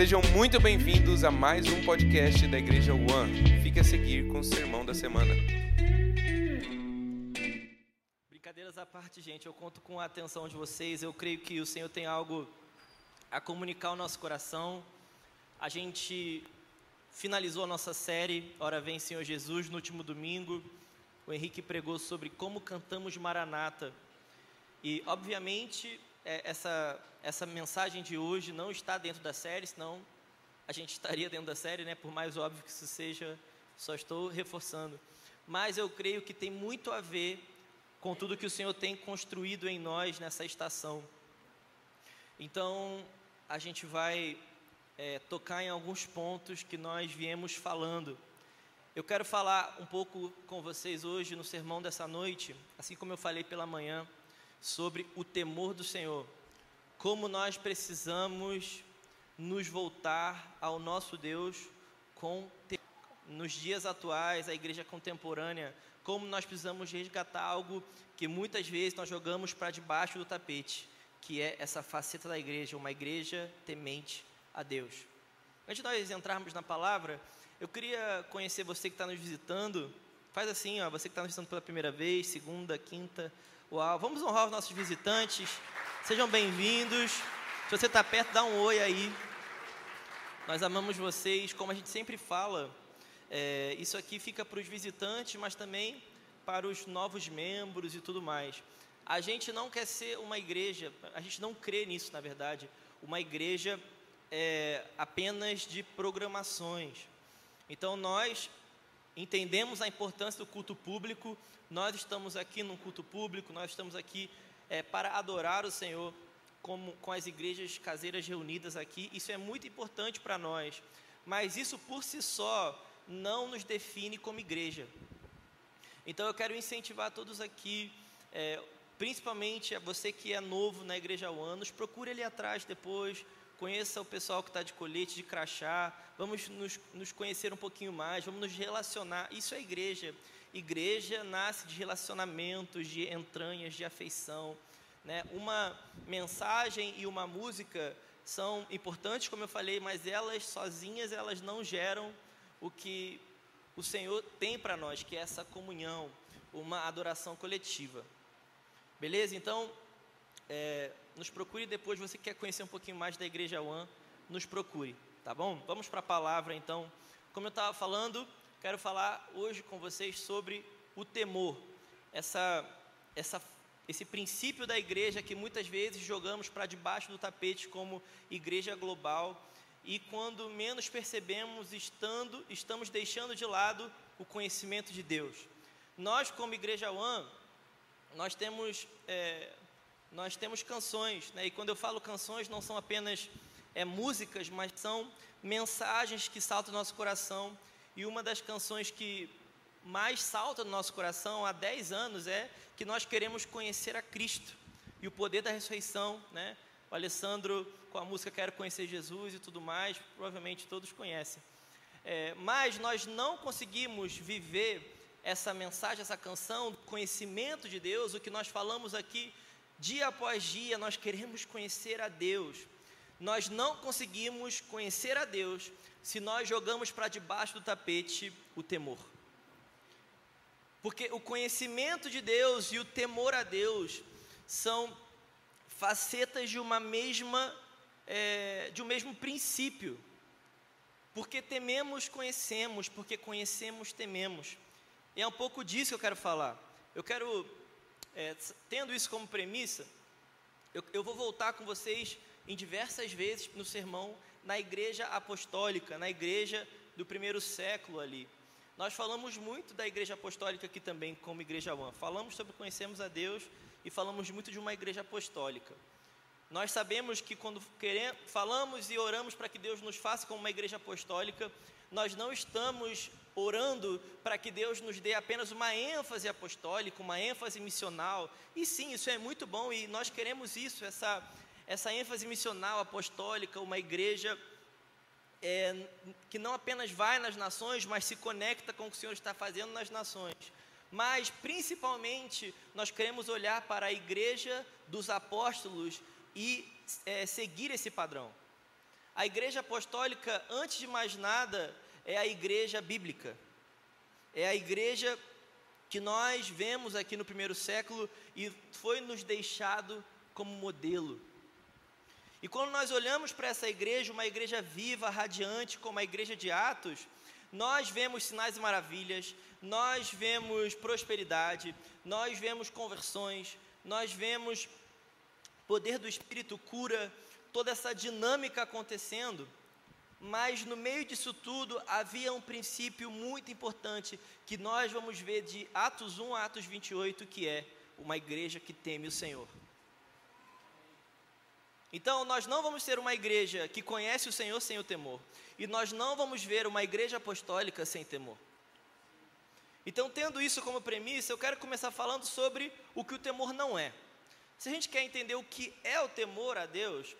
Sejam muito bem-vindos a mais um podcast da Igreja One. Fique a seguir com o sermão da semana. Brincadeiras à parte, gente, eu conto com a atenção de vocês. Eu creio que o Senhor tem algo a comunicar ao nosso coração. A gente finalizou a nossa série Ora Vem Senhor Jesus no último domingo. O Henrique pregou sobre como cantamos Maranata. E, obviamente, é, essa, essa mensagem de hoje não está dentro da série, senão a gente estaria dentro da série, né? Por mais óbvio que isso seja, só estou reforçando. Mas eu creio que tem muito a ver com tudo que o Senhor tem construído em nós nessa estação. Então, a gente vai é, tocar em alguns pontos que nós viemos falando. Eu quero falar um pouco com vocês hoje no sermão dessa noite, assim como eu falei pela manhã, sobre o temor do Senhor. Como nós precisamos nos voltar ao nosso Deus com nos dias atuais, a igreja contemporânea, como nós precisamos resgatar algo que muitas vezes nós jogamos para debaixo do tapete, que é essa faceta da igreja, uma igreja temente a Deus. Antes de nós entrarmos na palavra, eu queria conhecer você que está nos visitando. Faz assim, ó, você que está nos visitando pela primeira vez, segunda, quinta, Uau, vamos honrar os nossos visitantes. Sejam bem-vindos. Se você está perto, dá um oi aí. Nós amamos vocês, como a gente sempre fala. É, isso aqui fica para os visitantes, mas também para os novos membros e tudo mais. A gente não quer ser uma igreja, a gente não crê nisso, na verdade, uma igreja é, apenas de programações. Então nós entendemos a importância do culto público, nós estamos aqui num culto público, nós estamos aqui é, para adorar o Senhor como, com as igrejas caseiras reunidas aqui. Isso é muito importante para nós, mas isso por si só não nos define como igreja. Então eu quero incentivar todos aqui, é, principalmente a você que é novo na Igreja Anos, procure ali atrás depois, conheça o pessoal que está de colete, de crachá, vamos nos, nos conhecer um pouquinho mais, vamos nos relacionar. Isso é igreja. Igreja nasce de relacionamentos, de entranhas, de afeição. Né? Uma mensagem e uma música são importantes, como eu falei, mas elas sozinhas elas não geram o que o Senhor tem para nós, que é essa comunhão, uma adoração coletiva. Beleza? Então, é, nos procure depois. Você quer conhecer um pouquinho mais da Igreja One, nos procure, tá bom? Vamos para a palavra então. Como eu estava falando, quero falar hoje com vocês sobre o temor, essa, essa, esse princípio da igreja que muitas vezes jogamos para debaixo do tapete como igreja global e quando menos percebemos, estando, estamos deixando de lado o conhecimento de Deus. Nós, como Igreja One, nós temos, é, nós temos canções, né? e quando eu falo canções, não são apenas é, músicas, mas são mensagens que saltam no nosso coração e uma das canções que mais salta no nosso coração há 10 anos é que nós queremos conhecer a Cristo e o poder da ressurreição, né? O Alessandro com a música Quero Conhecer Jesus e tudo mais, provavelmente todos conhecem. É, mas nós não conseguimos viver essa mensagem, essa canção, do conhecimento de Deus, o que nós falamos aqui dia após dia, nós queremos conhecer a Deus. Nós não conseguimos conhecer a Deus se nós jogamos para debaixo do tapete o temor. Porque o conhecimento de Deus e o temor a Deus são facetas de uma mesma, é, de um mesmo princípio. Porque tememos, conhecemos, porque conhecemos, tememos. E é um pouco disso que eu quero falar. Eu quero, é, tendo isso como premissa, eu, eu vou voltar com vocês em diversas vezes no sermão na igreja apostólica, na igreja do primeiro século ali. Nós falamos muito da igreja apostólica aqui também, como igreja One. Falamos sobre conhecermos a Deus e falamos muito de uma igreja apostólica. Nós sabemos que quando queremos, falamos e oramos para que Deus nos faça como uma igreja apostólica, nós não estamos orando para que Deus nos dê apenas uma ênfase apostólica, uma ênfase missional. E sim, isso é muito bom e nós queremos isso, essa essa ênfase missional apostólica, uma igreja é, que não apenas vai nas nações, mas se conecta com o que o Senhor está fazendo nas nações. Mas, principalmente, nós queremos olhar para a igreja dos apóstolos e é, seguir esse padrão. A igreja apostólica, antes de mais nada, é a igreja bíblica. É a igreja que nós vemos aqui no primeiro século e foi nos deixado como modelo. E quando nós olhamos para essa igreja, uma igreja viva, radiante, como a igreja de Atos, nós vemos sinais e maravilhas, nós vemos prosperidade, nós vemos conversões, nós vemos poder do Espírito, cura, toda essa dinâmica acontecendo. Mas no meio disso tudo havia um princípio muito importante que nós vamos ver de Atos 1 a Atos 28, que é uma igreja que teme o Senhor. Então, nós não vamos ser uma igreja que conhece o Senhor sem o temor, e nós não vamos ver uma igreja apostólica sem temor. Então, tendo isso como premissa, eu quero começar falando sobre o que o temor não é. Se a gente quer entender o que é o temor a Deus,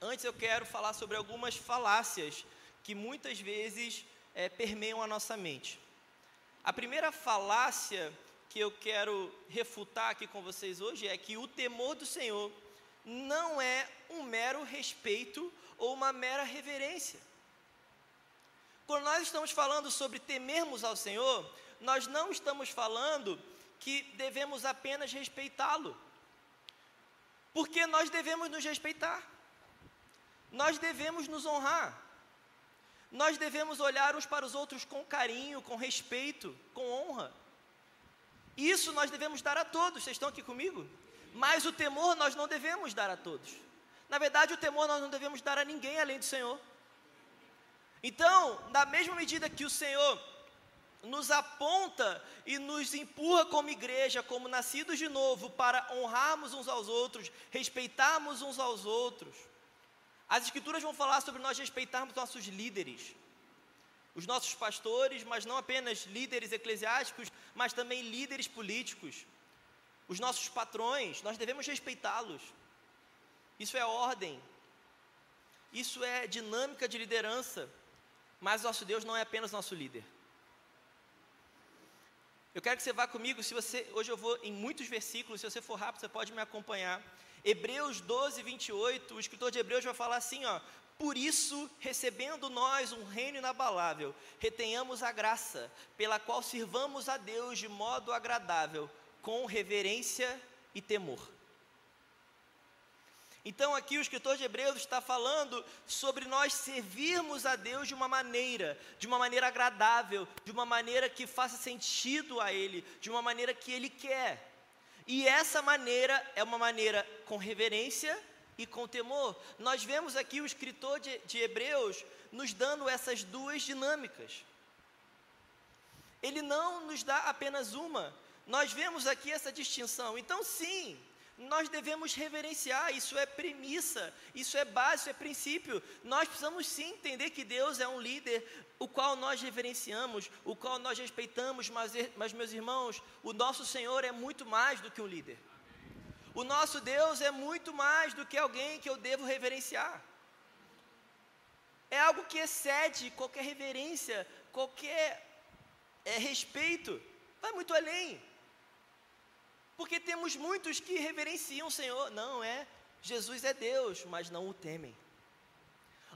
antes eu quero falar sobre algumas falácias que muitas vezes é, permeiam a nossa mente. A primeira falácia que eu quero refutar aqui com vocês hoje é que o temor do Senhor não é um mero respeito ou uma mera reverência. Quando nós estamos falando sobre temermos ao Senhor, nós não estamos falando que devemos apenas respeitá-lo, porque nós devemos nos respeitar, nós devemos nos honrar, nós devemos olhar uns para os outros com carinho, com respeito, com honra. Isso nós devemos dar a todos, vocês estão aqui comigo? Mas o temor nós não devemos dar a todos. Na verdade, o temor nós não devemos dar a ninguém além do Senhor. Então, na mesma medida que o Senhor nos aponta e nos empurra como igreja, como nascidos de novo, para honrarmos uns aos outros, respeitarmos uns aos outros. As Escrituras vão falar sobre nós respeitarmos nossos líderes, os nossos pastores, mas não apenas líderes eclesiásticos, mas também líderes políticos os nossos patrões, nós devemos respeitá-los. Isso é ordem, isso é dinâmica de liderança, mas nosso Deus não é apenas nosso líder. Eu quero que você vá comigo, se você, hoje eu vou em muitos versículos, se você for rápido, você pode me acompanhar. Hebreus 12, 28, o escritor de Hebreus vai falar assim, ó, por isso, recebendo nós um reino inabalável, retenhamos a graça, pela qual sirvamos a Deus de modo agradável, com reverência e temor. Então, aqui o escritor de Hebreus está falando sobre nós servirmos a Deus de uma maneira, de uma maneira agradável, de uma maneira que faça sentido a Ele, de uma maneira que Ele quer. E essa maneira é uma maneira com reverência e com temor. Nós vemos aqui o escritor de, de Hebreus nos dando essas duas dinâmicas. Ele não nos dá apenas uma, nós vemos aqui essa distinção. Então, sim, nós devemos reverenciar, isso é premissa, isso é base, isso é princípio. Nós precisamos sim entender que Deus é um líder, o qual nós reverenciamos, o qual nós respeitamos, mas, mas meus irmãos, o nosso Senhor é muito mais do que um líder. O nosso Deus é muito mais do que alguém que eu devo reverenciar. É algo que excede qualquer reverência, qualquer é, respeito, vai muito além. Porque temos muitos que reverenciam o Senhor. Não é, Jesus é Deus, mas não o temem.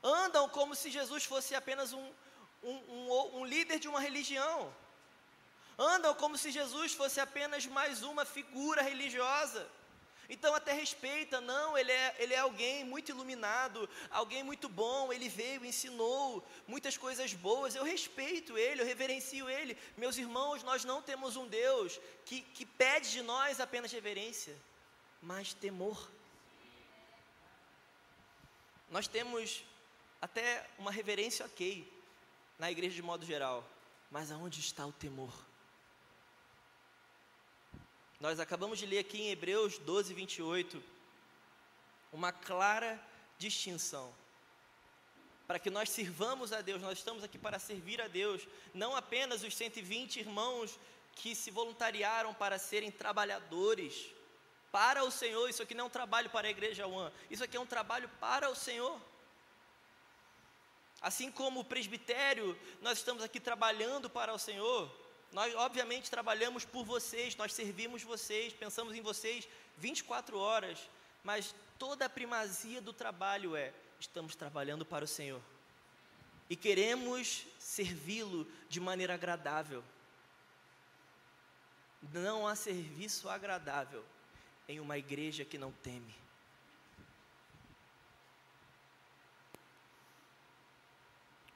Andam como se Jesus fosse apenas um, um, um, um líder de uma religião. Andam como se Jesus fosse apenas mais uma figura religiosa. Então até respeita, não, ele é, ele é alguém muito iluminado, alguém muito bom, ele veio, ensinou muitas coisas boas, eu respeito ele, eu reverencio ele. Meus irmãos, nós não temos um Deus que, que pede de nós apenas reverência, mas temor. Nós temos até uma reverência ok na igreja de modo geral, mas aonde está o temor? Nós acabamos de ler aqui em Hebreus 12, 28, uma clara distinção. Para que nós sirvamos a Deus, nós estamos aqui para servir a Deus, não apenas os 120 irmãos que se voluntariaram para serem trabalhadores para o Senhor. Isso aqui não é um trabalho para a igreja One, isso aqui é um trabalho para o Senhor. Assim como o presbitério, nós estamos aqui trabalhando para o Senhor, nós, obviamente, trabalhamos por vocês, nós servimos vocês, pensamos em vocês 24 horas, mas toda a primazia do trabalho é estamos trabalhando para o Senhor e queremos servi-lo de maneira agradável. Não há serviço agradável em uma igreja que não teme.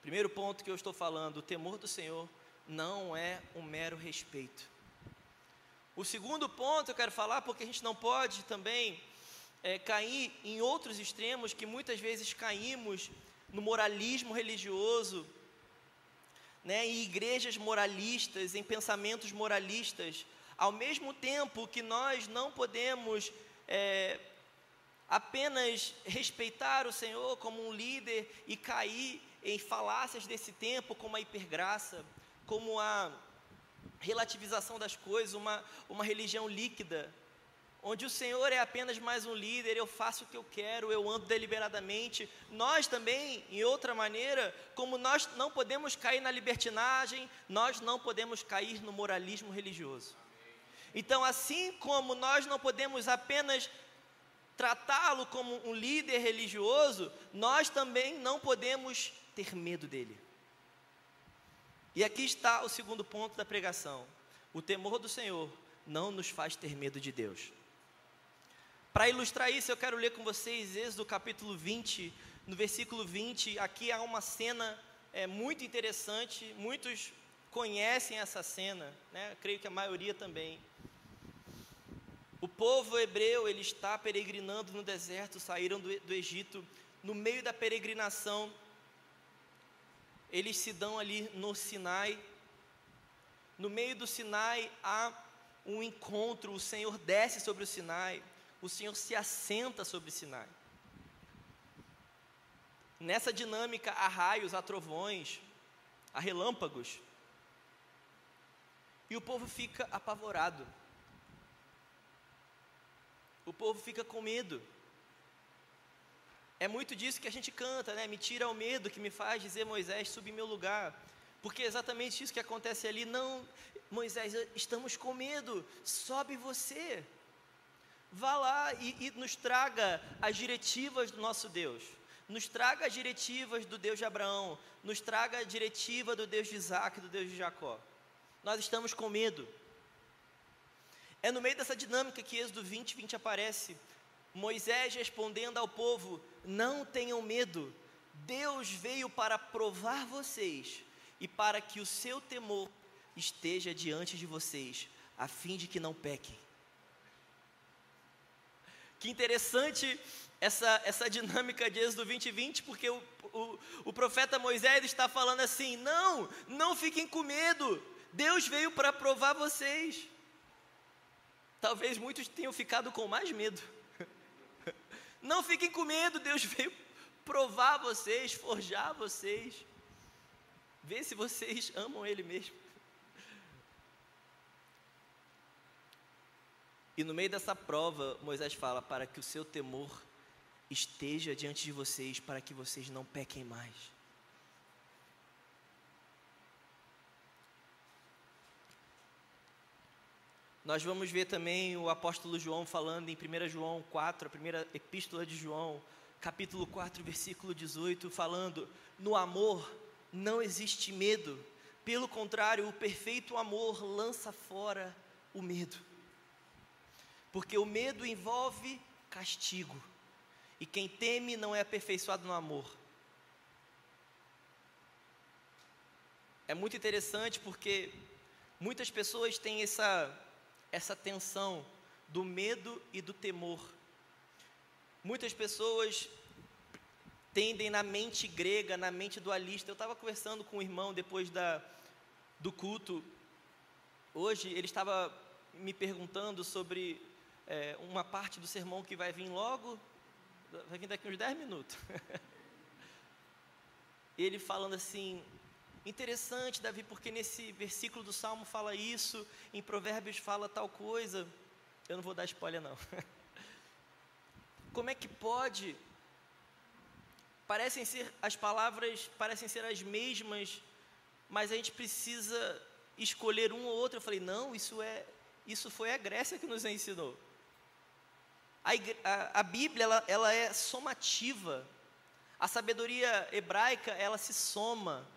Primeiro ponto que eu estou falando, o temor do Senhor não é um mero respeito. O segundo ponto eu quero falar, porque a gente não pode também é, cair em outros extremos que muitas vezes caímos no moralismo religioso, né, em igrejas moralistas, em pensamentos moralistas, ao mesmo tempo que nós não podemos é, apenas respeitar o Senhor como um líder e cair em falácias desse tempo, como a hipergraça, como a relativização das coisas, uma, uma religião líquida, onde o Senhor é apenas mais um líder, eu faço o que eu quero, eu ando deliberadamente. Nós também, em outra maneira, como nós não podemos cair na libertinagem, nós não podemos cair no moralismo religioso. Então, assim como nós não podemos apenas tratá-lo como um líder religioso, nós também não podemos ter medo dele. E aqui está o segundo ponto da pregação: o temor do Senhor não nos faz ter medo de Deus. Para ilustrar isso, eu quero ler com vocês Êxodo capítulo 20, no versículo 20. Aqui há uma cena é, muito interessante, muitos conhecem essa cena, né? creio que a maioria também. O povo hebreu, ele está peregrinando no deserto, saíram do, do Egito. No meio da peregrinação, eles se dão ali no Sinai. No meio do Sinai há um encontro, o Senhor desce sobre o Sinai, o Senhor se assenta sobre o Sinai. Nessa dinâmica há raios, há trovões, há relâmpagos. E o povo fica apavorado. O povo fica com medo. É muito disso que a gente canta, né? Me tira o medo que me faz dizer, Moisés, subi meu lugar. Porque é exatamente isso que acontece ali. Não, Moisés, estamos com medo, sobe você. Vá lá e, e nos traga as diretivas do nosso Deus. Nos traga as diretivas do Deus de Abraão. Nos traga a diretiva do Deus de Isaac, do Deus de Jacó. Nós estamos com medo. É no meio dessa dinâmica que Êxodo 20, 20 aparece. Moisés respondendo ao povo: Não tenham medo, Deus veio para provar vocês e para que o seu temor esteja diante de vocês, a fim de que não pequem. Que interessante essa, essa dinâmica de Êxodo 20 20, porque o, o, o profeta Moisés está falando assim: não, não fiquem com medo, Deus veio para provar vocês. Talvez muitos tenham ficado com mais medo. Não fiquem com medo, Deus veio provar vocês, forjar vocês, ver se vocês amam Ele mesmo. E no meio dessa prova, Moisés fala: para que o seu temor esteja diante de vocês, para que vocês não pequem mais. Nós vamos ver também o apóstolo João falando em 1 João 4, a primeira epístola de João, capítulo 4, versículo 18, falando: No amor não existe medo, pelo contrário, o perfeito amor lança fora o medo. Porque o medo envolve castigo, e quem teme não é aperfeiçoado no amor. É muito interessante porque muitas pessoas têm essa essa tensão do medo e do temor. Muitas pessoas tendem na mente grega, na mente dualista. Eu estava conversando com um irmão depois da, do culto. Hoje ele estava me perguntando sobre é, uma parte do sermão que vai vir logo, vai vir daqui uns 10 minutos. ele falando assim: Interessante, Davi, porque nesse versículo do Salmo fala isso, em Provérbios fala tal coisa. Eu não vou dar spoiler, não. Como é que pode? Parecem ser as palavras, parecem ser as mesmas, mas a gente precisa escolher um ou outro. Eu falei, não, isso é, isso foi a Grécia que nos ensinou. A, a, a Bíblia ela, ela é somativa. A sabedoria hebraica, ela se soma.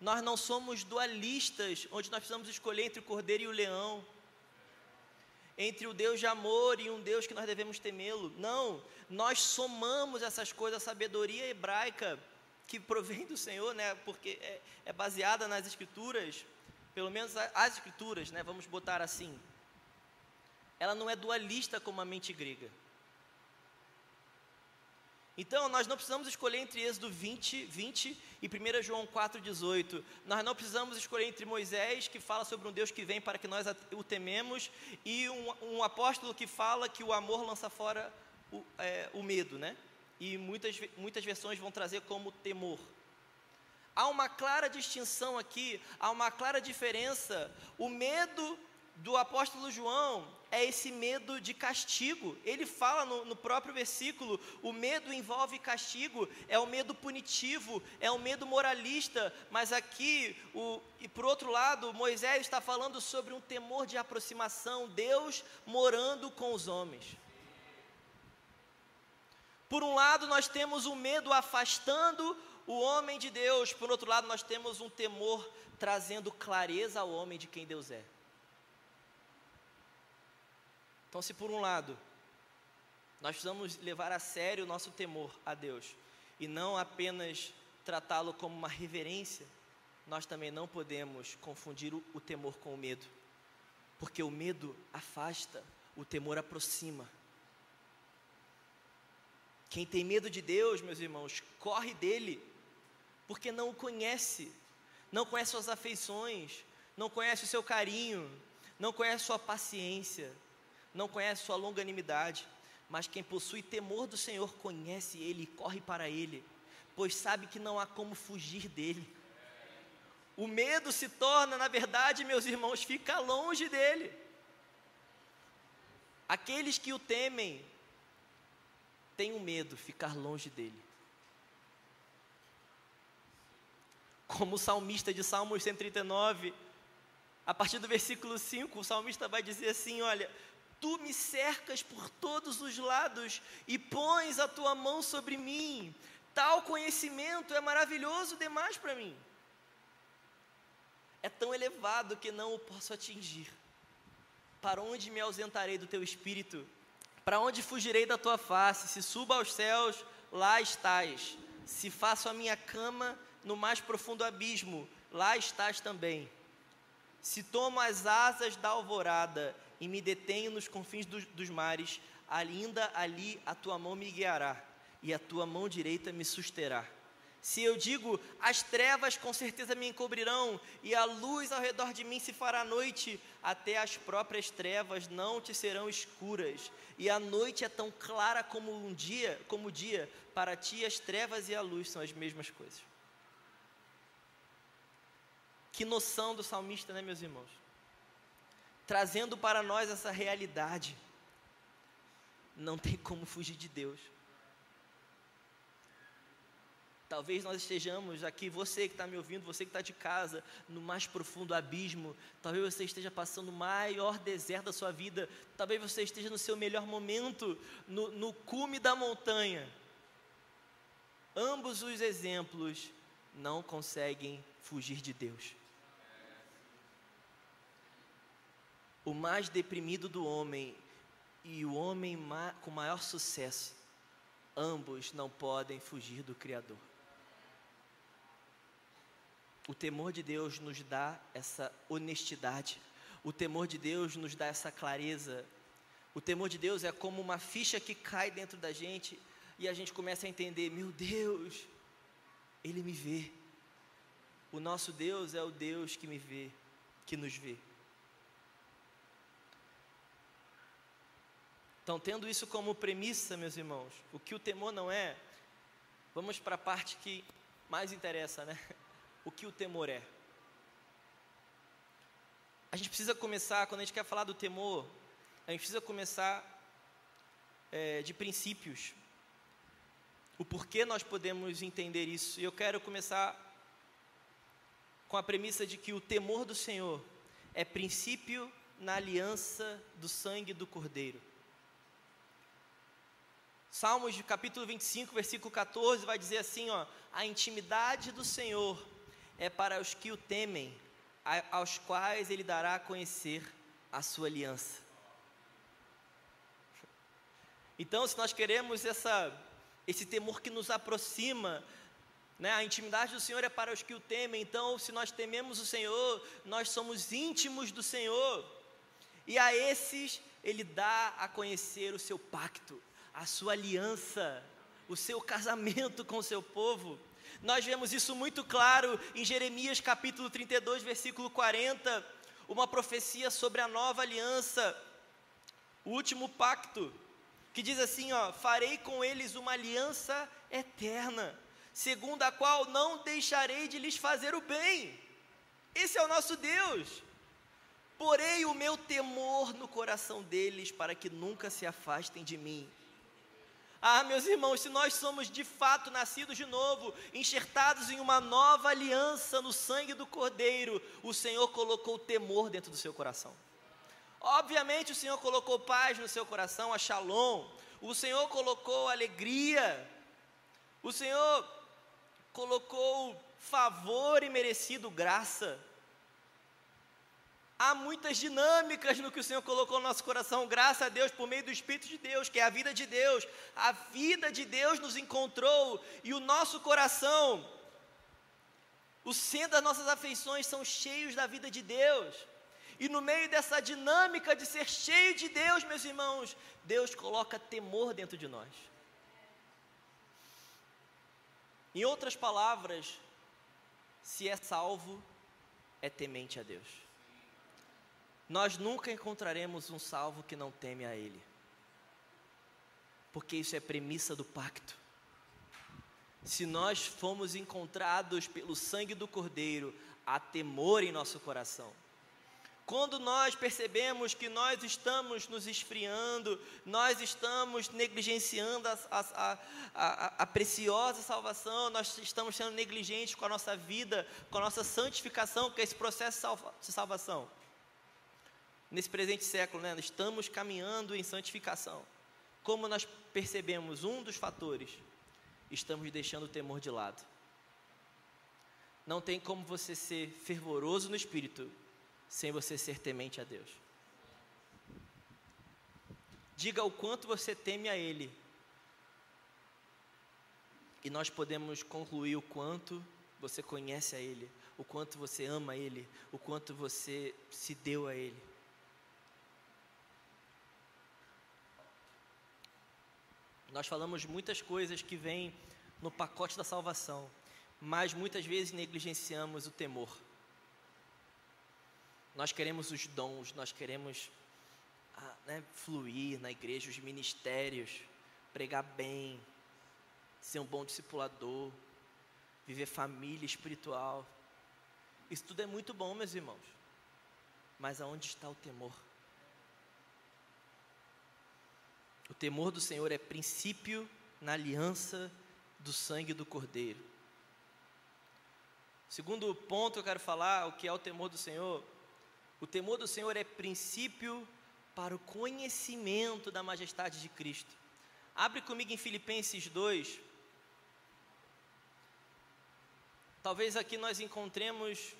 Nós não somos dualistas, onde nós precisamos escolher entre o cordeiro e o leão, entre o Deus de amor e um Deus que nós devemos temê-lo. Não, nós somamos essas coisas, a sabedoria hebraica que provém do Senhor, né, porque é, é baseada nas escrituras, pelo menos as escrituras, né, vamos botar assim. Ela não é dualista como a mente grega. Então, nós não precisamos escolher entre Êxodo 20, 20 e 1 João 4, 18. Nós não precisamos escolher entre Moisés, que fala sobre um Deus que vem para que nós o tememos, e um, um apóstolo que fala que o amor lança fora o, é, o medo, né? E muitas, muitas versões vão trazer como temor. Há uma clara distinção aqui, há uma clara diferença. O medo do apóstolo João é esse medo de castigo. Ele fala no, no, próprio versículo: o medo envolve castigo, é o medo punitivo, é o medo moralista. Mas aqui, o, e por outro lado, Moisés está falando sobre um temor de aproximação, Deus morando com os homens. Por um lado, nós temos o medo afastando o homem de Deus, por outro lado, nós temos um temor trazendo clareza ao homem de quem Deus é. Então, se por um lado nós precisamos levar a sério o nosso temor a Deus e não apenas tratá-lo como uma reverência, nós também não podemos confundir o, o temor com o medo, porque o medo afasta, o temor aproxima. Quem tem medo de Deus, meus irmãos, corre dele, porque não o conhece, não conhece suas afeições, não conhece o seu carinho, não conhece sua paciência, não conhece sua longanimidade, mas quem possui temor do Senhor conhece Ele e corre para Ele, pois sabe que não há como fugir dele. O medo se torna, na verdade, meus irmãos, fica longe dele. Aqueles que o temem têm um medo, ficar longe dele. Como o salmista de Salmos 139, a partir do versículo 5, o salmista vai dizer assim: Olha, Tu me cercas por todos os lados e pões a tua mão sobre mim. Tal conhecimento é maravilhoso demais para mim. É tão elevado que não o posso atingir. Para onde me ausentarei do teu espírito? Para onde fugirei da tua face? Se suba aos céus, lá estás. Se faço a minha cama no mais profundo abismo, lá estás também. Se tomo as asas da alvorada e me detenho nos confins dos, dos mares, ainda ali a tua mão me guiará e a tua mão direita me susterá. Se eu digo, as trevas com certeza me encobrirão, e a luz ao redor de mim se fará noite, até as próprias trevas não te serão escuras, e a noite é tão clara como um dia, como o dia, para ti as trevas e a luz são as mesmas coisas. Que noção do salmista, né, meus irmãos? Trazendo para nós essa realidade. Não tem como fugir de Deus. Talvez nós estejamos aqui, você que está me ouvindo, você que está de casa, no mais profundo abismo. Talvez você esteja passando o maior deserto da sua vida. Talvez você esteja no seu melhor momento, no, no cume da montanha. Ambos os exemplos não conseguem fugir de Deus. O mais deprimido do homem e o homem ma com maior sucesso, ambos não podem fugir do Criador. O temor de Deus nos dá essa honestidade, o temor de Deus nos dá essa clareza. O temor de Deus é como uma ficha que cai dentro da gente e a gente começa a entender: meu Deus, Ele me vê. O nosso Deus é o Deus que me vê, que nos vê. Então, tendo isso como premissa, meus irmãos, o que o temor não é, vamos para a parte que mais interessa, né? O que o temor é. A gente precisa começar, quando a gente quer falar do temor, a gente precisa começar é, de princípios. O porquê nós podemos entender isso. E eu quero começar com a premissa de que o temor do Senhor é princípio na aliança do sangue do Cordeiro. Salmos capítulo 25, versículo 14 vai dizer assim, ó: A intimidade do Senhor é para os que o temem, aos quais ele dará a conhecer a sua aliança. Então, se nós queremos essa, esse temor que nos aproxima, né, a intimidade do Senhor é para os que o temem. Então, se nós tememos o Senhor, nós somos íntimos do Senhor. E a esses ele dá a conhecer o seu pacto, a sua aliança, o seu casamento com o seu povo. Nós vemos isso muito claro em Jeremias capítulo 32, versículo 40, uma profecia sobre a nova aliança, o último pacto, que diz assim, ó: "Farei com eles uma aliança eterna, segundo a qual não deixarei de lhes fazer o bem". Esse é o nosso Deus. Porei o meu temor no coração deles para que nunca se afastem de mim. Ah, meus irmãos, se nós somos de fato nascidos de novo, enxertados em uma nova aliança no sangue do Cordeiro, o Senhor colocou temor dentro do seu coração. Obviamente, o Senhor colocou paz no seu coração, a shalom. O Senhor colocou alegria. O Senhor colocou favor e merecido graça. Há muitas dinâmicas no que o Senhor colocou no nosso coração, graças a Deus, por meio do Espírito de Deus, que é a vida de Deus. A vida de Deus nos encontrou e o nosso coração, o centro das nossas afeições são cheios da vida de Deus. E no meio dessa dinâmica de ser cheio de Deus, meus irmãos, Deus coloca temor dentro de nós. Em outras palavras, se é salvo, é temente a Deus. Nós nunca encontraremos um salvo que não teme a Ele, porque isso é premissa do pacto. Se nós fomos encontrados pelo sangue do Cordeiro, há temor em nosso coração. Quando nós percebemos que nós estamos nos esfriando, nós estamos negligenciando a, a, a, a, preciosa salvação, nós estamos sendo negligentes com a nossa vida, com a nossa santificação, que é esse processo de salvação nesse presente século, né, estamos caminhando em santificação. Como nós percebemos um dos fatores, estamos deixando o temor de lado. Não tem como você ser fervoroso no espírito sem você ser temente a Deus. Diga o quanto você teme a Ele. E nós podemos concluir o quanto você conhece a Ele, o quanto você ama Ele, o quanto você se deu a Ele. Nós falamos muitas coisas que vêm no pacote da salvação, mas muitas vezes negligenciamos o temor. Nós queremos os dons, nós queremos ah, né, fluir na igreja, os ministérios, pregar bem, ser um bom discipulador, viver família espiritual. Isso tudo é muito bom, meus irmãos. Mas aonde está o temor? O temor do Senhor é princípio na aliança do sangue do Cordeiro. Segundo ponto eu quero falar, o que é o temor do Senhor? O temor do Senhor é princípio para o conhecimento da majestade de Cristo. Abre comigo em Filipenses 2. Talvez aqui nós encontremos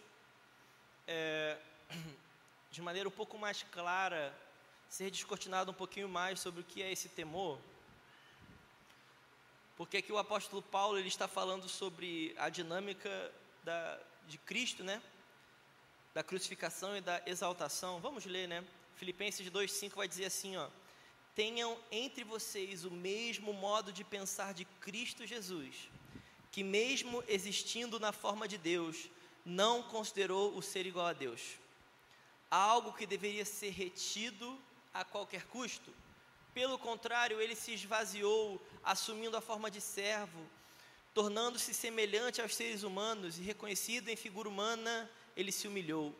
é, de maneira um pouco mais clara ser descortinado um pouquinho mais sobre o que é esse temor. Porque aqui o apóstolo Paulo ele está falando sobre a dinâmica da, de Cristo, né? Da crucificação e da exaltação. Vamos ler, né? Filipenses 2:5 vai dizer assim, ó: Tenham entre vocês o mesmo modo de pensar de Cristo Jesus, que mesmo existindo na forma de Deus, não considerou o ser igual a Deus, algo que deveria ser retido a qualquer custo. Pelo contrário, ele se esvaziou, assumindo a forma de servo, tornando-se semelhante aos seres humanos e reconhecido em figura humana, ele se humilhou,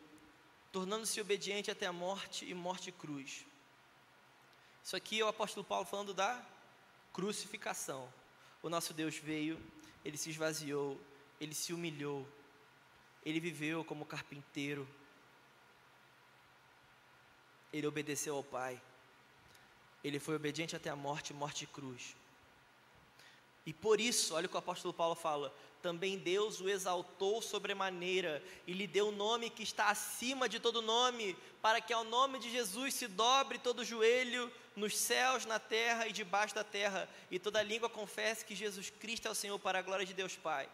tornando-se obediente até a morte e morte cruz. Isso aqui é o apóstolo Paulo falando da crucificação. O nosso Deus veio, ele se esvaziou, ele se humilhou, ele viveu como carpinteiro, ele obedeceu ao Pai. Ele foi obediente até a morte, morte e cruz. E por isso, olha o que o apóstolo Paulo fala: também Deus o exaltou sobremaneira e lhe deu o um nome que está acima de todo nome, para que ao nome de Jesus se dobre todo joelho nos céus, na terra e debaixo da terra, e toda língua confesse que Jesus Cristo é o Senhor para a glória de Deus Pai.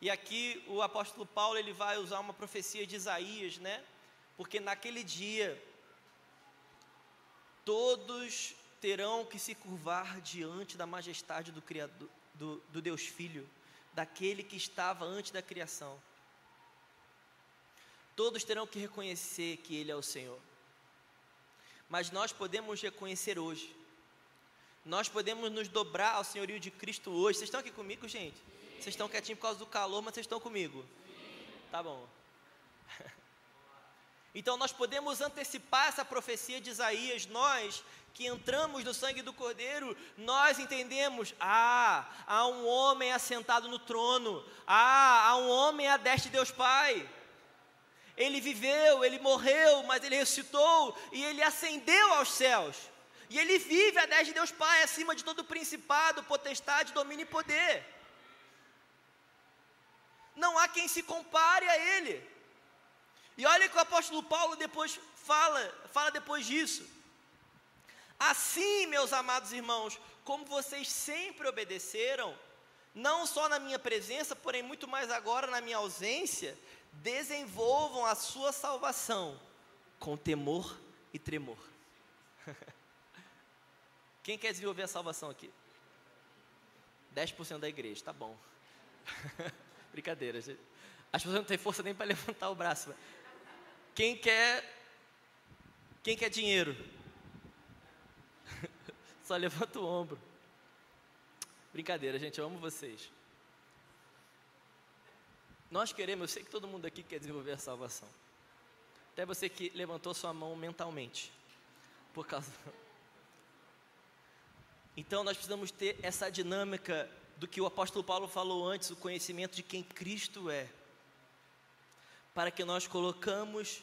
E aqui o apóstolo Paulo ele vai usar uma profecia de Isaías, né? Porque naquele dia todos terão que se curvar diante da majestade do Criador, do, do Deus Filho, daquele que estava antes da criação. Todos terão que reconhecer que Ele é o Senhor. Mas nós podemos reconhecer hoje. Nós podemos nos dobrar ao senhorio de Cristo hoje. Vocês estão aqui comigo, gente? Vocês estão quietinhos por causa do calor, mas vocês estão comigo? Tá bom. Então nós podemos antecipar essa profecia de Isaías, nós que entramos no sangue do Cordeiro, nós entendemos: ah, há um homem assentado no trono, ah, há um homem à destra de Deus Pai. Ele viveu, ele morreu, mas ele ressuscitou e ele ascendeu aos céus. E ele vive destra de Deus Pai, acima de todo principado, potestade, domínio e poder. Não há quem se compare a ele. E olha que o apóstolo Paulo depois fala, fala depois disso. Assim, meus amados irmãos, como vocês sempre obedeceram, não só na minha presença, porém muito mais agora na minha ausência, desenvolvam a sua salvação com temor e tremor. Quem quer desenvolver a salvação aqui? 10% da igreja, tá bom. Brincadeira, gente. As pessoas não têm força nem para levantar o braço. Quem quer quem quer dinheiro? Só levanta o ombro. Brincadeira, gente, eu amo vocês. Nós queremos, eu sei que todo mundo aqui quer desenvolver a salvação. Até você que levantou sua mão mentalmente. Por causa. Então nós precisamos ter essa dinâmica do que o apóstolo Paulo falou antes, o conhecimento de quem Cristo é. Para que nós colocamos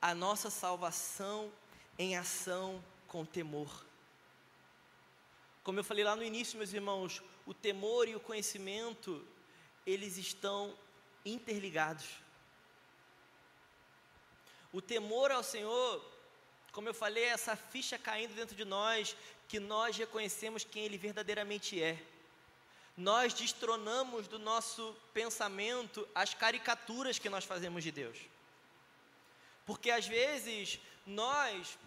a nossa salvação em ação com temor. Como eu falei lá no início, meus irmãos, o temor e o conhecimento, eles estão interligados. O temor ao Senhor, como eu falei, é essa ficha caindo dentro de nós, que nós reconhecemos quem Ele verdadeiramente é. Nós destronamos do nosso pensamento as caricaturas que nós fazemos de Deus. Porque às vezes nós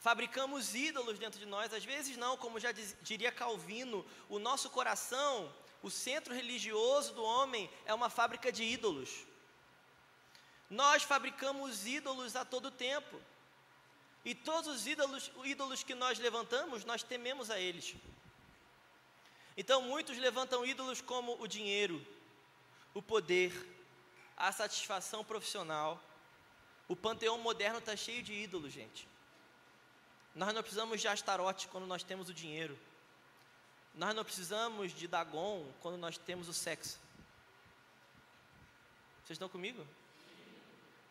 fabricamos ídolos dentro de nós, às vezes não, como já diria Calvino, o nosso coração, o centro religioso do homem é uma fábrica de ídolos. Nós fabricamos ídolos a todo tempo. E todos os ídolos, ídolos que nós levantamos, nós tememos a eles. Então muitos levantam ídolos como o dinheiro, o poder, a satisfação profissional. O panteão moderno está cheio de ídolos, gente. Nós não precisamos de Astarote quando nós temos o dinheiro. Nós não precisamos de Dagon quando nós temos o sexo. Vocês estão comigo?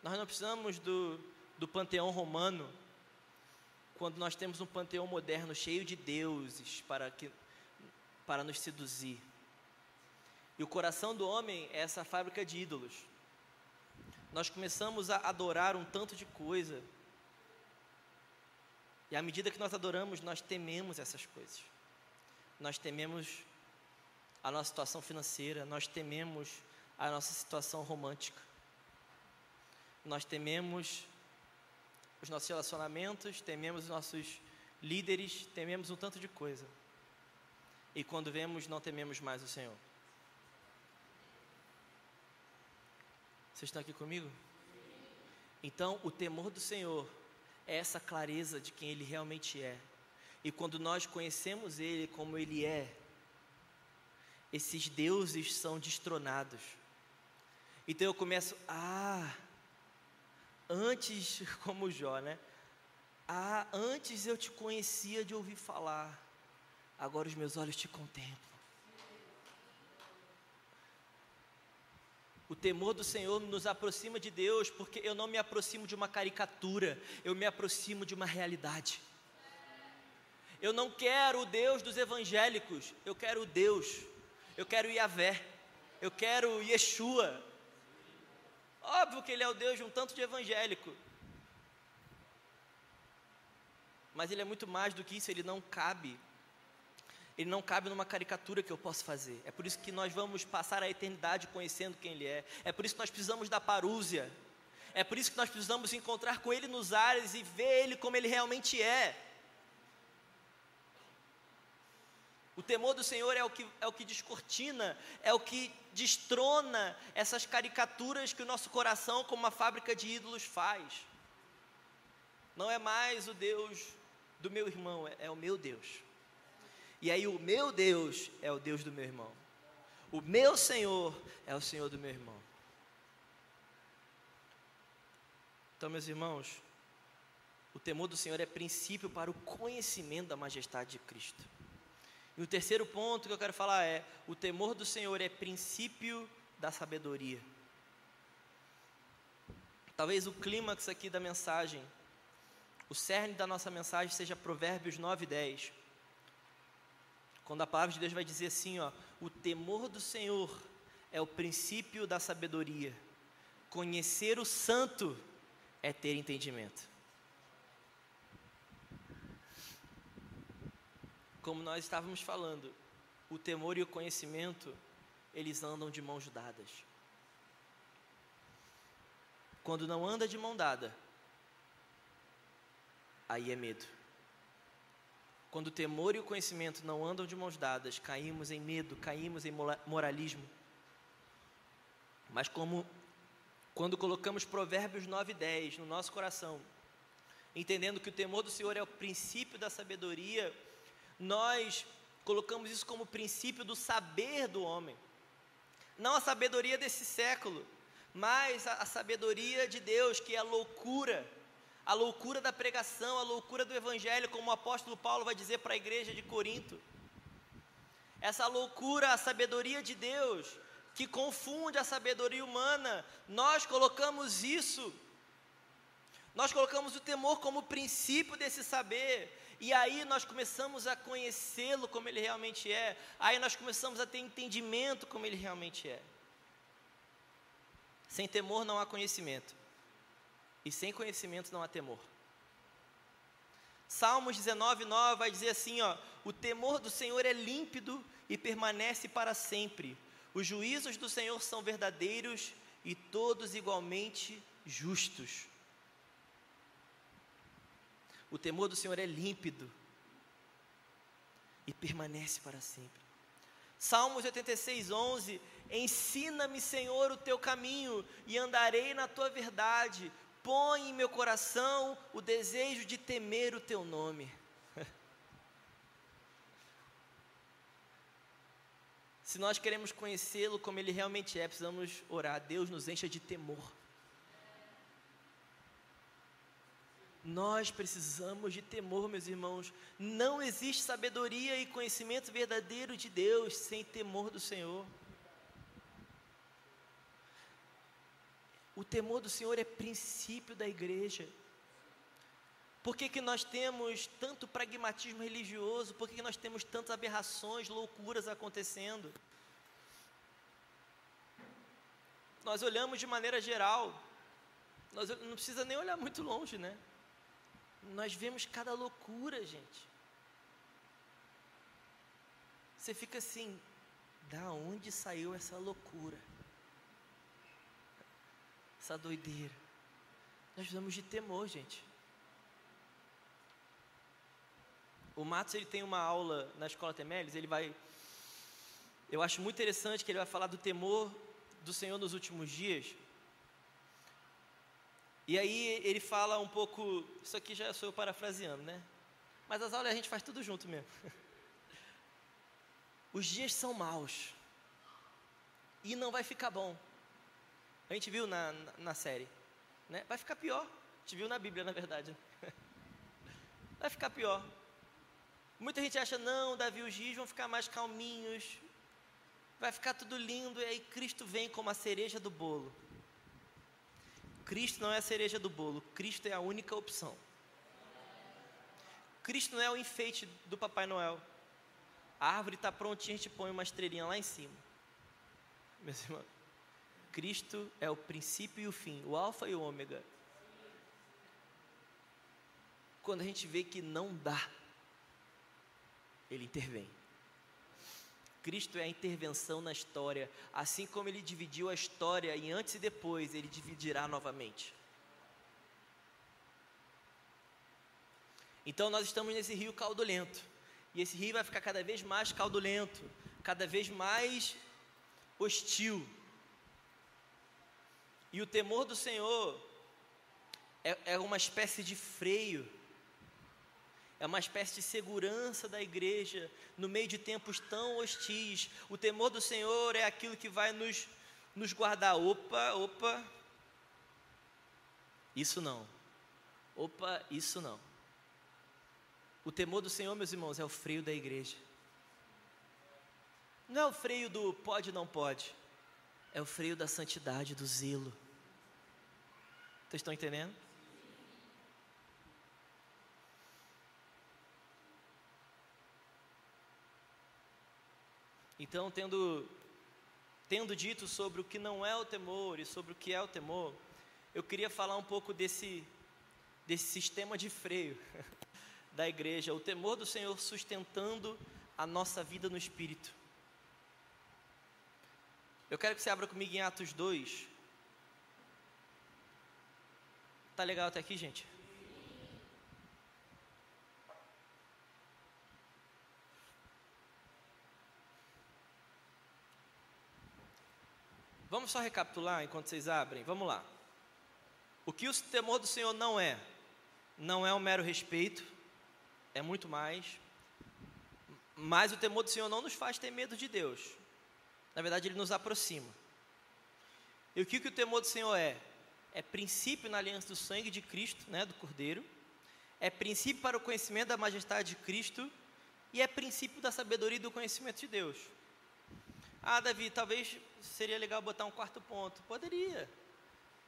Nós não precisamos do, do panteão romano quando nós temos um panteão moderno cheio de deuses para, que, para nos seduzir. E o coração do homem é essa fábrica de ídolos. Nós começamos a adorar um tanto de coisa e à medida que nós adoramos, nós tememos essas coisas. Nós tememos a nossa situação financeira, nós tememos a nossa situação romântica. Nós tememos os nossos relacionamentos, tememos os nossos líderes, tememos um tanto de coisa. E quando vemos, não tememos mais o Senhor. Vocês estão aqui comigo? Então, o temor do Senhor é essa clareza de quem Ele realmente é. E quando nós conhecemos Ele como Ele é, esses deuses são destronados. Então eu começo, ah, antes, como Jó, né? Ah, antes eu te conhecia de ouvir falar, agora os meus olhos te contemplam. O temor do Senhor nos aproxima de Deus, porque eu não me aproximo de uma caricatura, eu me aproximo de uma realidade. Eu não quero o Deus dos evangélicos, eu quero o Deus eu quero Yahvé, eu quero Yeshua. Óbvio que ele é o Deus de um tanto de evangélico. Mas ele é muito mais do que isso, ele não cabe. Ele não cabe numa caricatura que eu posso fazer. É por isso que nós vamos passar a eternidade conhecendo quem ele é. É por isso que nós precisamos da parúzia. É por isso que nós precisamos encontrar com ele nos ares e ver ele como ele realmente é. O temor do Senhor é o que, é o que descortina, é o que destrona essas caricaturas que o nosso coração, como uma fábrica de ídolos, faz. Não é mais o Deus do meu irmão, é, é o meu Deus. E aí, o meu Deus é o Deus do meu irmão. O meu Senhor é o Senhor do meu irmão. Então, meus irmãos, o temor do Senhor é princípio para o conhecimento da majestade de Cristo. E o terceiro ponto que eu quero falar é: o temor do Senhor é princípio da sabedoria. Talvez o clímax aqui da mensagem, o cerne da nossa mensagem seja Provérbios 9 e 10. Quando a palavra de Deus vai dizer assim, ó, o temor do Senhor é o princípio da sabedoria. Conhecer o santo é ter entendimento. como nós estávamos falando, o temor e o conhecimento, eles andam de mãos dadas. Quando não anda de mão dada, aí é medo. Quando o temor e o conhecimento não andam de mãos dadas, caímos em medo, caímos em moralismo. Mas como quando colocamos Provérbios 9 e 10 no nosso coração, entendendo que o temor do Senhor é o princípio da sabedoria, nós colocamos isso como princípio do saber do homem. Não a sabedoria desse século, mas a, a sabedoria de Deus, que é a loucura, a loucura da pregação, a loucura do evangelho, como o apóstolo Paulo vai dizer para a igreja de Corinto. Essa loucura, a sabedoria de Deus, que confunde a sabedoria humana, nós colocamos isso, nós colocamos o temor como princípio desse saber, e aí nós começamos a conhecê-lo como ele realmente é. Aí nós começamos a ter entendimento como ele realmente é. Sem temor não há conhecimento. E sem conhecimento não há temor. Salmos 19, 9 vai dizer assim: ó, o temor do Senhor é límpido e permanece para sempre. Os juízos do Senhor são verdadeiros e todos igualmente justos. O temor do Senhor é límpido e permanece para sempre. Salmos 86, 11: Ensina-me, Senhor, o teu caminho e andarei na tua verdade. Põe em meu coração o desejo de temer o teu nome. Se nós queremos conhecê-lo como ele realmente é, precisamos orar. Deus nos encha de temor. Nós precisamos de temor, meus irmãos. Não existe sabedoria e conhecimento verdadeiro de Deus sem temor do Senhor. O temor do Senhor é princípio da igreja. Por que, que nós temos tanto pragmatismo religioso? Por que, que nós temos tantas aberrações, loucuras acontecendo? Nós olhamos de maneira geral, nós não precisa nem olhar muito longe, né? nós vemos cada loucura, gente. Você fica assim, da onde saiu essa loucura? Essa doideira. Nós precisamos de temor, gente. O Matos ele tem uma aula na escola Temeles, ele vai eu acho muito interessante que ele vai falar do temor do Senhor nos últimos dias. E aí ele fala um pouco, isso aqui já sou eu parafraseando, né? Mas as aulas a gente faz tudo junto mesmo. Os dias são maus. E não vai ficar bom. A gente viu na, na, na série. Né? Vai ficar pior. A gente viu na Bíblia, na verdade. Vai ficar pior. Muita gente acha, não, Davi, os dias vão ficar mais calminhos. Vai ficar tudo lindo. E aí Cristo vem como a cereja do bolo. Cristo não é a cereja do bolo, Cristo é a única opção. Cristo não é o enfeite do Papai Noel. A árvore está prontinha, a gente põe uma estrelinha lá em cima. Meus irmãos, Cristo é o princípio e o fim, o alfa e o ômega. Quando a gente vê que não dá, ele intervém. Cristo é a intervenção na história, assim como ele dividiu a história em antes e depois, ele dividirá novamente. Então nós estamos nesse rio caudolento, e esse rio vai ficar cada vez mais caudolento, cada vez mais hostil. E o temor do Senhor é, é uma espécie de freio, é uma espécie de segurança da igreja no meio de tempos tão hostis. O temor do Senhor é aquilo que vai nos, nos guardar. Opa, opa, isso não. Opa, isso não. O temor do Senhor, meus irmãos, é o freio da igreja. Não é o freio do pode não pode. É o freio da santidade, do zelo. Vocês estão entendendo? Então, tendo, tendo dito sobre o que não é o temor e sobre o que é o temor, eu queria falar um pouco desse, desse sistema de freio da igreja, o temor do Senhor sustentando a nossa vida no Espírito. Eu quero que você abra comigo em Atos 2, Tá legal até aqui, gente? Vamos só recapitular enquanto vocês abrem? Vamos lá. O que o temor do Senhor não é? Não é um mero respeito, é muito mais. Mas o temor do Senhor não nos faz ter medo de Deus. Na verdade, ele nos aproxima. E o que, que o temor do Senhor é? É princípio na aliança do sangue de Cristo, né, do Cordeiro, é princípio para o conhecimento da majestade de Cristo e é princípio da sabedoria e do conhecimento de Deus. Ah, Davi, talvez seria legal botar um quarto ponto. Poderia.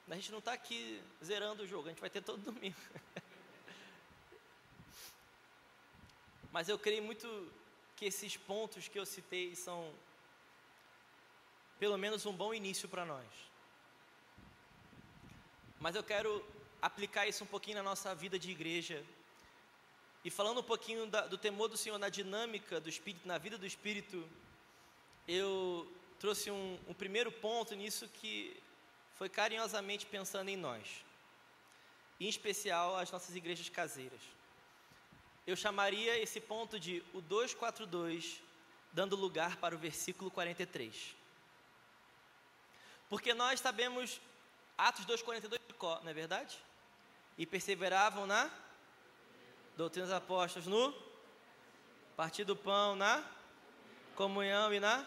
A gente não está aqui zerando o jogo, a gente vai ter todo domingo. Mas eu creio muito que esses pontos que eu citei são, pelo menos, um bom início para nós. Mas eu quero aplicar isso um pouquinho na nossa vida de igreja. E falando um pouquinho da, do temor do Senhor na dinâmica do Espírito, na vida do Espírito, eu trouxe um, um primeiro ponto nisso que foi carinhosamente pensando em nós, em especial as nossas igrejas caseiras. Eu chamaria esse ponto de o 242, dando lugar para o versículo 43. Porque nós sabemos Atos 2,42 não é verdade? E perseveravam na doutrina dos apóstolos, no partir do pão, na comunhão e na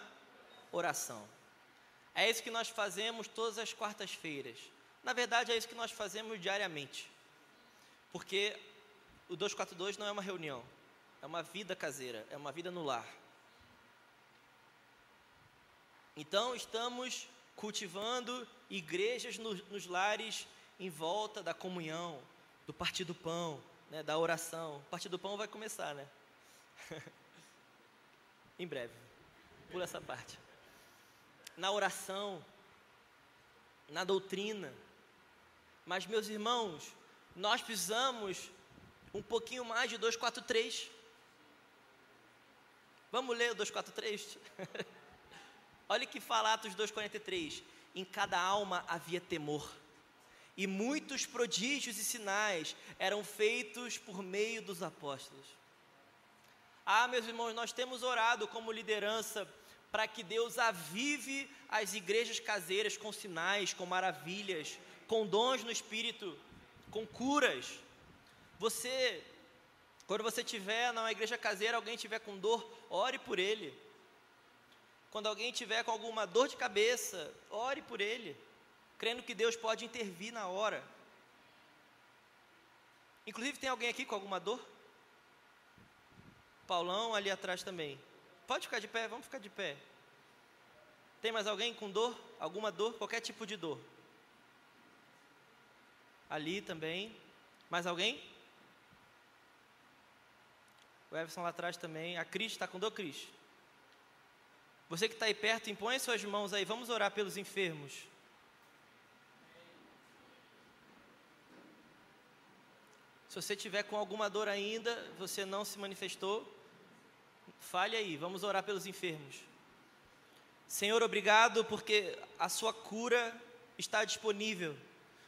oração. É isso que nós fazemos todas as quartas-feiras. Na verdade, é isso que nós fazemos diariamente. Porque o 242 não é uma reunião, é uma vida caseira, é uma vida no lar. Então, estamos cultivando igrejas nos, nos lares em volta da comunhão, do partir do pão, né, da oração. O partir do pão vai começar, né? em breve. Pula essa parte. Na oração, na doutrina. Mas, meus irmãos, nós precisamos um pouquinho mais de 243. Vamos ler o 243? Olha que fala Atos 2,43. Em cada alma havia temor e muitos prodígios e sinais eram feitos por meio dos apóstolos. Ah, meus irmãos, nós temos orado como liderança para que Deus avive as igrejas caseiras com sinais, com maravilhas, com dons no espírito, com curas. Você, quando você estiver numa igreja caseira, alguém estiver com dor, ore por ele. Quando alguém tiver com alguma dor de cabeça, ore por ele crendo que Deus pode intervir na hora. Inclusive, tem alguém aqui com alguma dor? Paulão ali atrás também. Pode ficar de pé, vamos ficar de pé. Tem mais alguém com dor? Alguma dor? Qualquer tipo de dor? Ali também. Mais alguém? O Everson lá atrás também. A Cris, está com dor, Cris? Você que está aí perto, impõe suas mãos aí. Vamos orar pelos enfermos. Se você tiver com alguma dor ainda, você não se manifestou, fale aí. Vamos orar pelos enfermos. Senhor, obrigado porque a sua cura está disponível.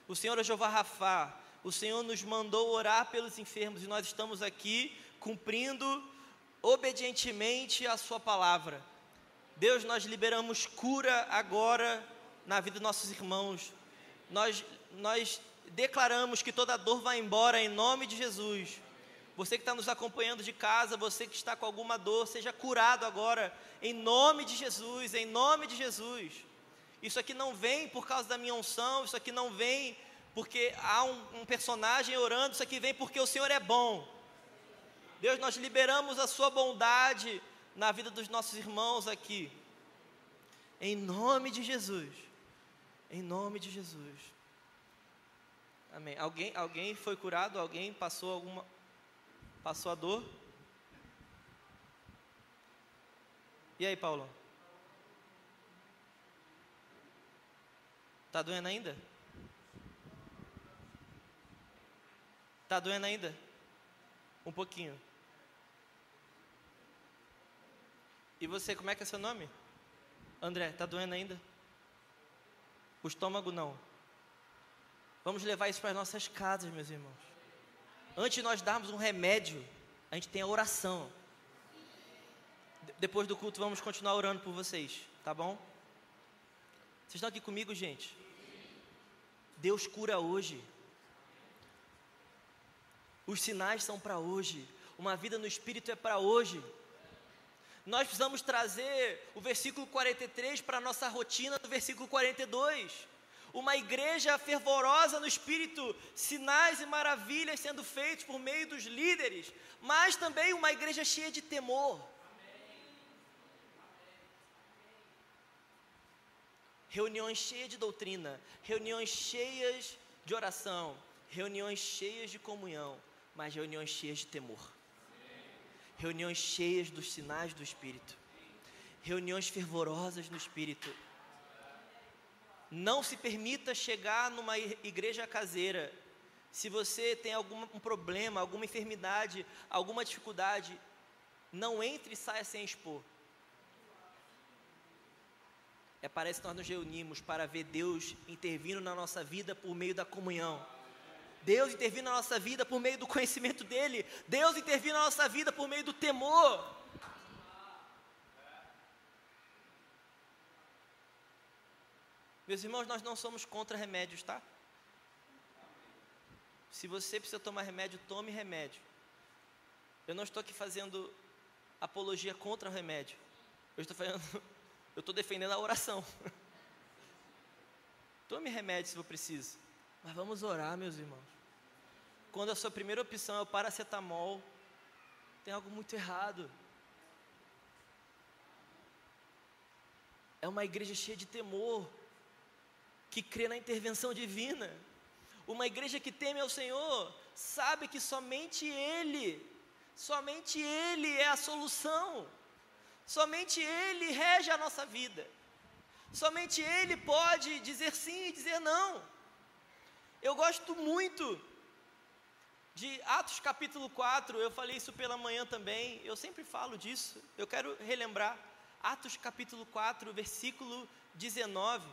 O Senhor é Jeová Rafá. O Senhor nos mandou orar pelos enfermos e nós estamos aqui cumprindo obedientemente a Sua palavra. Deus, nós liberamos cura agora na vida dos nossos irmãos. Nós, nós declaramos que toda dor vai embora em nome de Jesus. Você que está nos acompanhando de casa, você que está com alguma dor, seja curado agora, em nome de Jesus, em nome de Jesus. Isso aqui não vem por causa da minha unção, isso aqui não vem porque há um, um personagem orando, isso aqui vem porque o Senhor é bom. Deus, nós liberamos a Sua bondade na vida dos nossos irmãos aqui. Em nome de Jesus. Em nome de Jesus. Amém. Alguém, alguém foi curado? Alguém passou alguma passou a dor? E aí, Paulo? Tá doendo ainda? Tá doendo ainda? Um pouquinho. E você, como é que é seu nome? André, tá doendo ainda? O estômago não. Vamos levar isso para as nossas casas, meus irmãos. Antes de nós darmos um remédio, a gente tem a oração. Depois do culto, vamos continuar orando por vocês, tá bom? Vocês estão aqui comigo, gente? Deus cura hoje. Os sinais são para hoje. Uma vida no Espírito é para hoje. Nós precisamos trazer o versículo 43 para a nossa rotina do versículo 42 uma igreja fervorosa no espírito, sinais e maravilhas sendo feitos por meio dos líderes, mas também uma igreja cheia de temor. Reuniões cheias de doutrina, reuniões cheias de oração, reuniões cheias de comunhão, mas reuniões cheias de temor. Reuniões cheias dos sinais do Espírito, reuniões fervorosas no Espírito não se permita chegar numa igreja caseira. Se você tem algum um problema, alguma enfermidade, alguma dificuldade, não entre e saia sem expor. É parece que nós nos reunimos para ver Deus intervindo na nossa vida por meio da comunhão. Deus intervindo na nossa vida por meio do conhecimento dEle. Deus intervindo na nossa vida por meio do temor. Meus irmãos, nós não somos contra remédios, tá? Se você precisa tomar remédio, tome remédio. Eu não estou aqui fazendo apologia contra o remédio. Eu estou fazendo, eu estou defendendo a oração. Tome remédio se for preciso. Mas vamos orar, meus irmãos. Quando a sua primeira opção é o paracetamol, tem algo muito errado. É uma igreja cheia de temor que crê na intervenção divina. Uma igreja que teme ao Senhor, sabe que somente Ele, somente Ele é a solução, somente Ele rege a nossa vida, somente Ele pode dizer sim e dizer não. Eu gosto muito de Atos capítulo 4, eu falei isso pela manhã também, eu sempre falo disso, eu quero relembrar. Atos capítulo 4, versículo 19.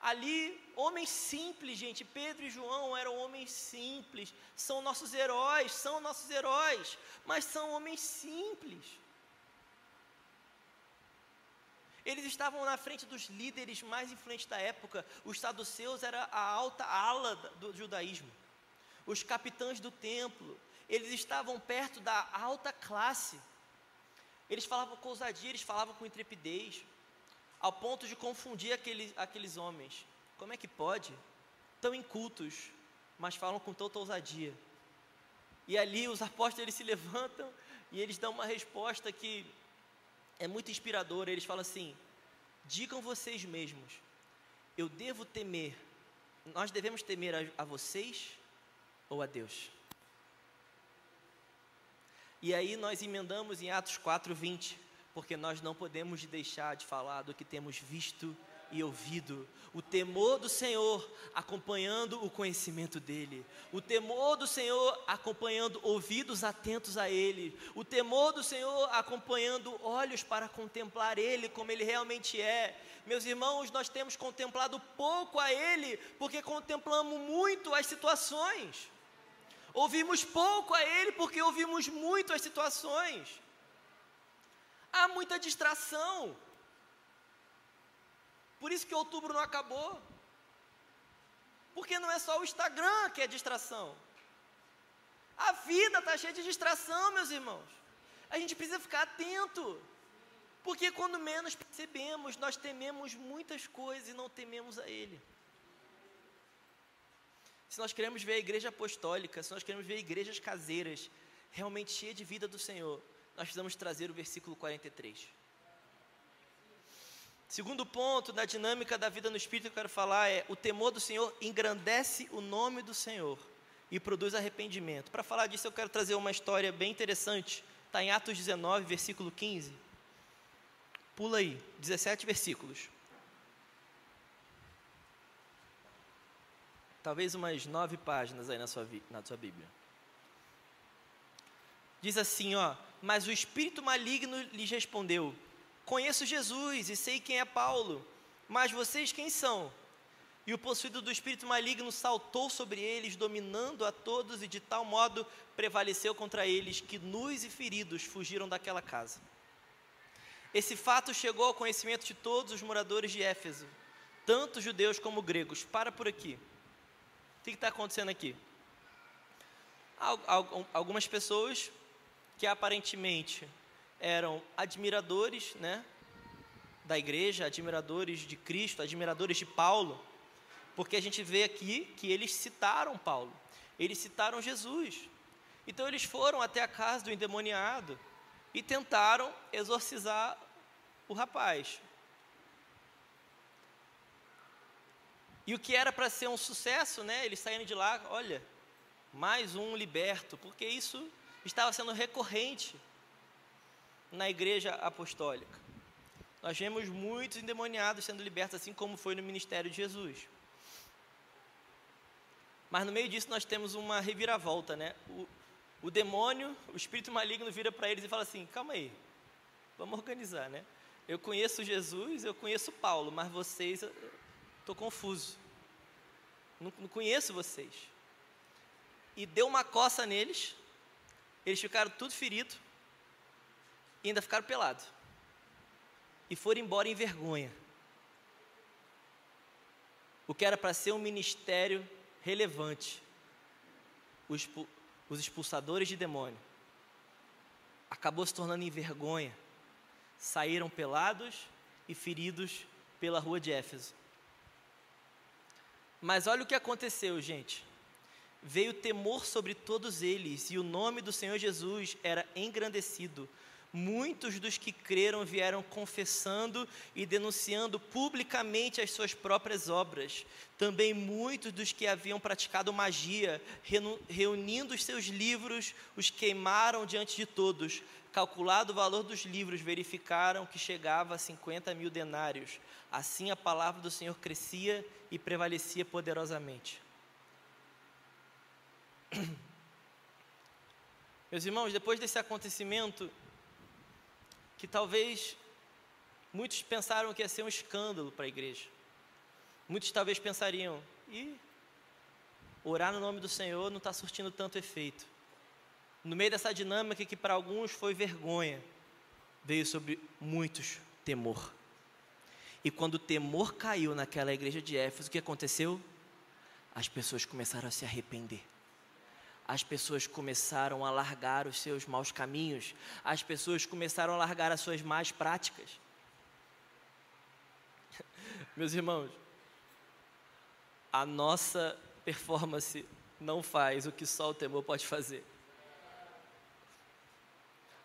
Ali, homens simples, gente, Pedro e João eram homens simples, são nossos heróis, são nossos heróis, mas são homens simples. Eles estavam na frente dos líderes mais influentes da época. Os saduceus era a alta ala do judaísmo. Os capitães do templo, eles estavam perto da alta classe. Eles falavam com ousadia, eles falavam com intrepidez ao ponto de confundir aqueles, aqueles homens. Como é que pode? Tão incultos, mas falam com tanta ousadia. E ali os apóstolos eles se levantam e eles dão uma resposta que é muito inspiradora. Eles falam assim: digam vocês mesmos, eu devo temer, nós devemos temer a, a vocês ou a Deus? E aí nós emendamos em Atos 4, 20, porque nós não podemos deixar de falar do que temos visto e ouvido, o temor do Senhor acompanhando o conhecimento dEle, o temor do Senhor acompanhando ouvidos atentos a Ele, o temor do Senhor acompanhando olhos para contemplar Ele como Ele realmente é. Meus irmãos, nós temos contemplado pouco a Ele, porque contemplamos muito as situações. Ouvimos pouco a Ele, porque ouvimos muito as situações. Há muita distração. Por isso que outubro não acabou. Porque não é só o Instagram que é distração. A vida está cheia de distração, meus irmãos. A gente precisa ficar atento. Porque quando menos percebemos, nós tememos muitas coisas e não tememos a Ele. Se nós queremos ver a igreja apostólica, se nós queremos ver igrejas caseiras, realmente cheias de vida do Senhor, nós precisamos trazer o versículo 43. Segundo ponto da dinâmica da vida no Espírito que eu quero falar é: o temor do Senhor engrandece o nome do Senhor e produz arrependimento. Para falar disso, eu quero trazer uma história bem interessante. Está em Atos 19, versículo 15. Pula aí, 17 versículos. Talvez umas nove páginas aí na sua, na sua Bíblia. Diz assim, ó. Mas o espírito maligno lhes respondeu: Conheço Jesus e sei quem é Paulo, mas vocês quem são? E o possuído do espírito maligno saltou sobre eles, dominando a todos, e de tal modo prevaleceu contra eles que nus e feridos fugiram daquela casa. Esse fato chegou ao conhecimento de todos os moradores de Éfeso, tanto judeus como gregos. Para por aqui. O que está acontecendo aqui? Algumas pessoas que aparentemente eram admiradores né, da igreja, admiradores de Cristo, admiradores de Paulo, porque a gente vê aqui que eles citaram Paulo, eles citaram Jesus. Então eles foram até a casa do endemoniado e tentaram exorcizar o rapaz. E o que era para ser um sucesso, né? Eles saíram de lá, olha, mais um liberto, porque isso estava sendo recorrente na igreja apostólica. Nós vemos muitos endemoniados sendo libertos, assim como foi no ministério de Jesus. Mas no meio disso nós temos uma reviravolta, né? O, o demônio, o espírito maligno vira para eles e fala assim: calma aí, vamos organizar, né? Eu conheço Jesus, eu conheço Paulo, mas vocês, estou confuso. Não, não conheço vocês. E deu uma coça neles, eles ficaram tudo feridos, e ainda ficaram pelados. E foram embora em vergonha. O que era para ser um ministério relevante, os, os expulsadores de demônio, acabou se tornando em vergonha. Saíram pelados e feridos pela rua de Éfeso. Mas olha o que aconteceu, gente. Veio temor sobre todos eles, e o nome do Senhor Jesus era engrandecido muitos dos que creram vieram confessando e denunciando publicamente as suas próprias obras. Também muitos dos que haviam praticado magia, reunindo os seus livros, os queimaram diante de todos. Calculado o valor dos livros, verificaram que chegava a 50 mil denários. Assim a palavra do Senhor crescia e prevalecia poderosamente. Meus irmãos, depois desse acontecimento, que talvez muitos pensaram que ia ser um escândalo para a igreja. Muitos talvez pensariam, e orar no nome do Senhor não está surtindo tanto efeito. No meio dessa dinâmica que para alguns foi vergonha, veio sobre muitos temor. E quando o temor caiu naquela igreja de Éfeso, o que aconteceu? As pessoas começaram a se arrepender as pessoas começaram a largar os seus maus caminhos, as pessoas começaram a largar as suas más práticas. Meus irmãos, a nossa performance não faz o que só o temor pode fazer.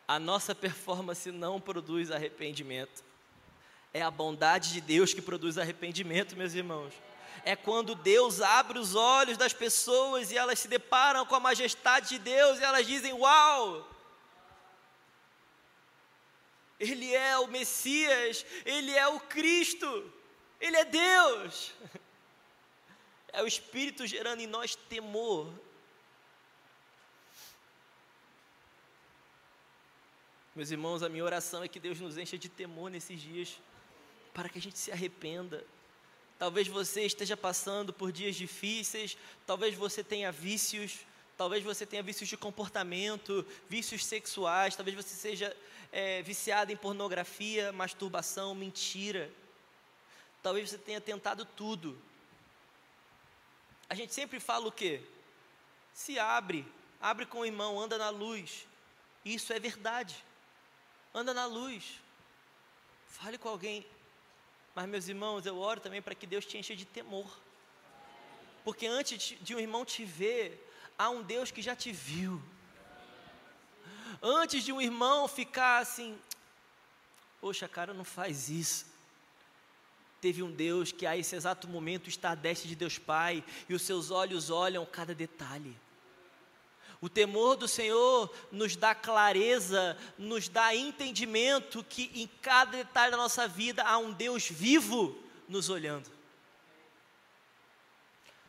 A nossa performance não produz arrependimento. É a bondade de Deus que produz arrependimento, meus irmãos é quando Deus abre os olhos das pessoas e elas se deparam com a majestade de Deus e elas dizem: Uau! Ele é o Messias, ele é o Cristo, ele é Deus. É o Espírito gerando em nós temor. Meus irmãos, a minha oração é que Deus nos encha de temor nesses dias, para que a gente se arrependa. Talvez você esteja passando por dias difíceis, talvez você tenha vícios, talvez você tenha vícios de comportamento, vícios sexuais, talvez você seja é, viciado em pornografia, masturbação, mentira. Talvez você tenha tentado tudo. A gente sempre fala o quê? Se abre, abre com o irmão, anda na luz. Isso é verdade anda na luz, fale com alguém. Mas, meus irmãos, eu oro também para que Deus te encha de temor, porque antes de um irmão te ver, há um Deus que já te viu. Antes de um irmão ficar assim, poxa, cara, não faz isso. Teve um Deus que a esse exato momento está à destra de Deus Pai e os seus olhos olham cada detalhe. O temor do Senhor nos dá clareza, nos dá entendimento que em cada detalhe da nossa vida há um Deus vivo nos olhando.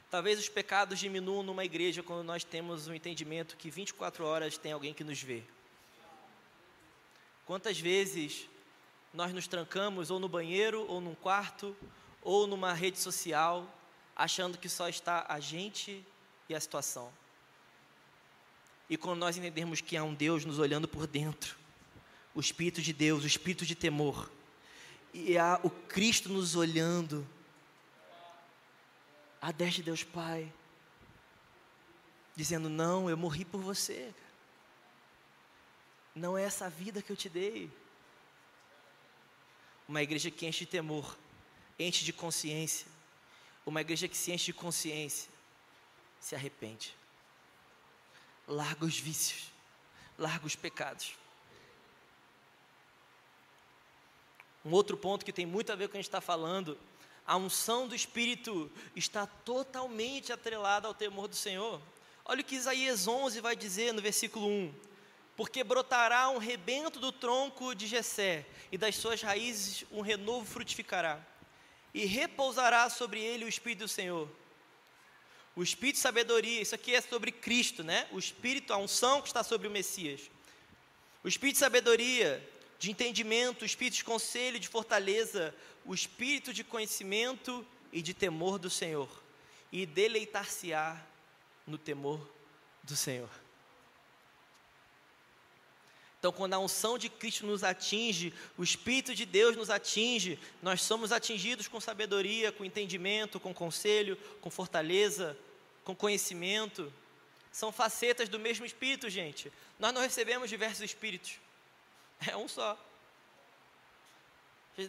Talvez os pecados diminuam numa igreja quando nós temos um entendimento que 24 horas tem alguém que nos vê. Quantas vezes nós nos trancamos ou no banheiro, ou num quarto, ou numa rede social, achando que só está a gente e a situação. E quando nós entendermos que há um Deus nos olhando por dentro, o Espírito de Deus, o Espírito de temor, e há o Cristo nos olhando, a destra de Deus Pai, dizendo: Não, eu morri por você, não é essa vida que eu te dei. Uma igreja que enche de temor, enche de consciência, uma igreja que se enche de consciência, se arrepende larga os vícios, larga os pecados. Um outro ponto que tem muito a ver com o que a gente está falando, a unção do Espírito está totalmente atrelada ao temor do Senhor. Olha o que Isaías 11 vai dizer no versículo 1: Porque brotará um rebento do tronco de Jessé, e das suas raízes um renovo frutificará, e repousará sobre ele o Espírito do Senhor o espírito de sabedoria, isso aqui é sobre Cristo, né? O espírito, a unção que está sobre o Messias. O espírito de sabedoria, de entendimento, o espírito de conselho, de fortaleza, o espírito de conhecimento e de temor do Senhor. E deleitar-se-á no temor do Senhor. Então, quando a unção de Cristo nos atinge, o Espírito de Deus nos atinge, nós somos atingidos com sabedoria, com entendimento, com conselho, com fortaleza, com conhecimento. São facetas do mesmo Espírito, gente. Nós não recebemos diversos Espíritos, é um só.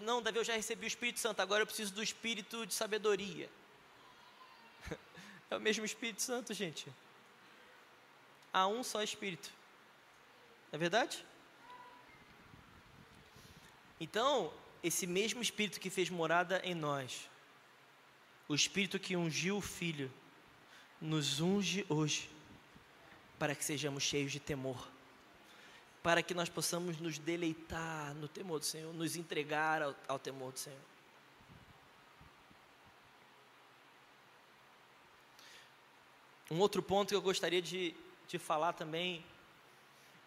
Não, Davi, eu já recebi o Espírito Santo, agora eu preciso do Espírito de sabedoria. É o mesmo Espírito Santo, gente. Há um só Espírito. É verdade? Então, esse mesmo Espírito que fez morada em nós, o Espírito que ungiu o Filho, nos unge hoje, para que sejamos cheios de temor, para que nós possamos nos deleitar no temor do Senhor, nos entregar ao, ao temor do Senhor. Um outro ponto que eu gostaria de, de falar também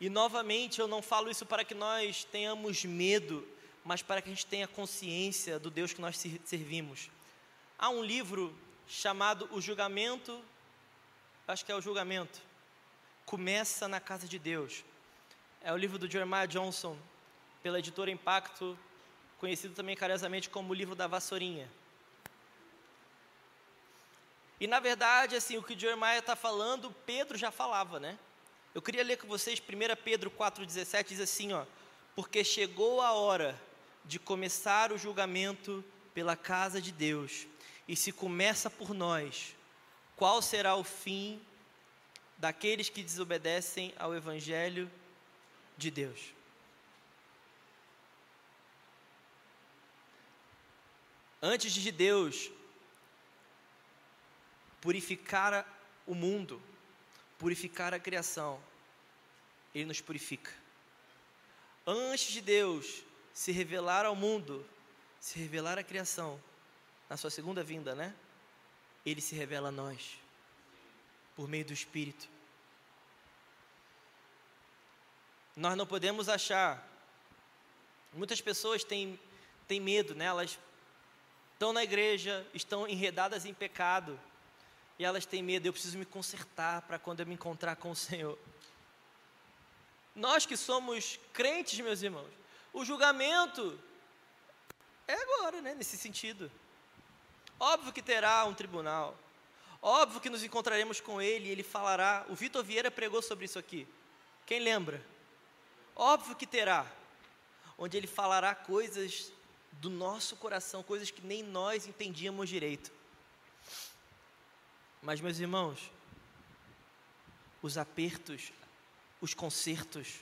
e novamente eu não falo isso para que nós tenhamos medo, mas para que a gente tenha consciência do Deus que nós servimos. Há um livro chamado O Julgamento, acho que é o Julgamento, começa na casa de Deus. É o livro do Jeremiah Johnson, pela editora Impacto, conhecido também carinhosamente como o livro da vassourinha. E na verdade, assim, o que Jeremiah está falando, Pedro já falava, né? Eu queria ler com vocês 1 Pedro 4,17, diz assim: ó, porque chegou a hora de começar o julgamento pela casa de Deus, e se começa por nós, qual será o fim daqueles que desobedecem ao Evangelho de Deus? Antes de Deus purificar o mundo, purificar a criação, Ele nos purifica. Antes de Deus se revelar ao mundo, se revelar à criação, na sua segunda vinda, né? Ele se revela a nós, por meio do Espírito. Nós não podemos achar. Muitas pessoas têm, têm medo, né? Elas estão na igreja, estão enredadas em pecado, e elas têm medo. Eu preciso me consertar para quando eu me encontrar com o Senhor. Nós que somos crentes, meus irmãos, o julgamento é agora, né? Nesse sentido. Óbvio que terá um tribunal. Óbvio que nos encontraremos com ele e ele falará. O Vitor Vieira pregou sobre isso aqui. Quem lembra? Óbvio que terá. Onde ele falará coisas do nosso coração, coisas que nem nós entendíamos direito. Mas, meus irmãos, os apertos, os consertos,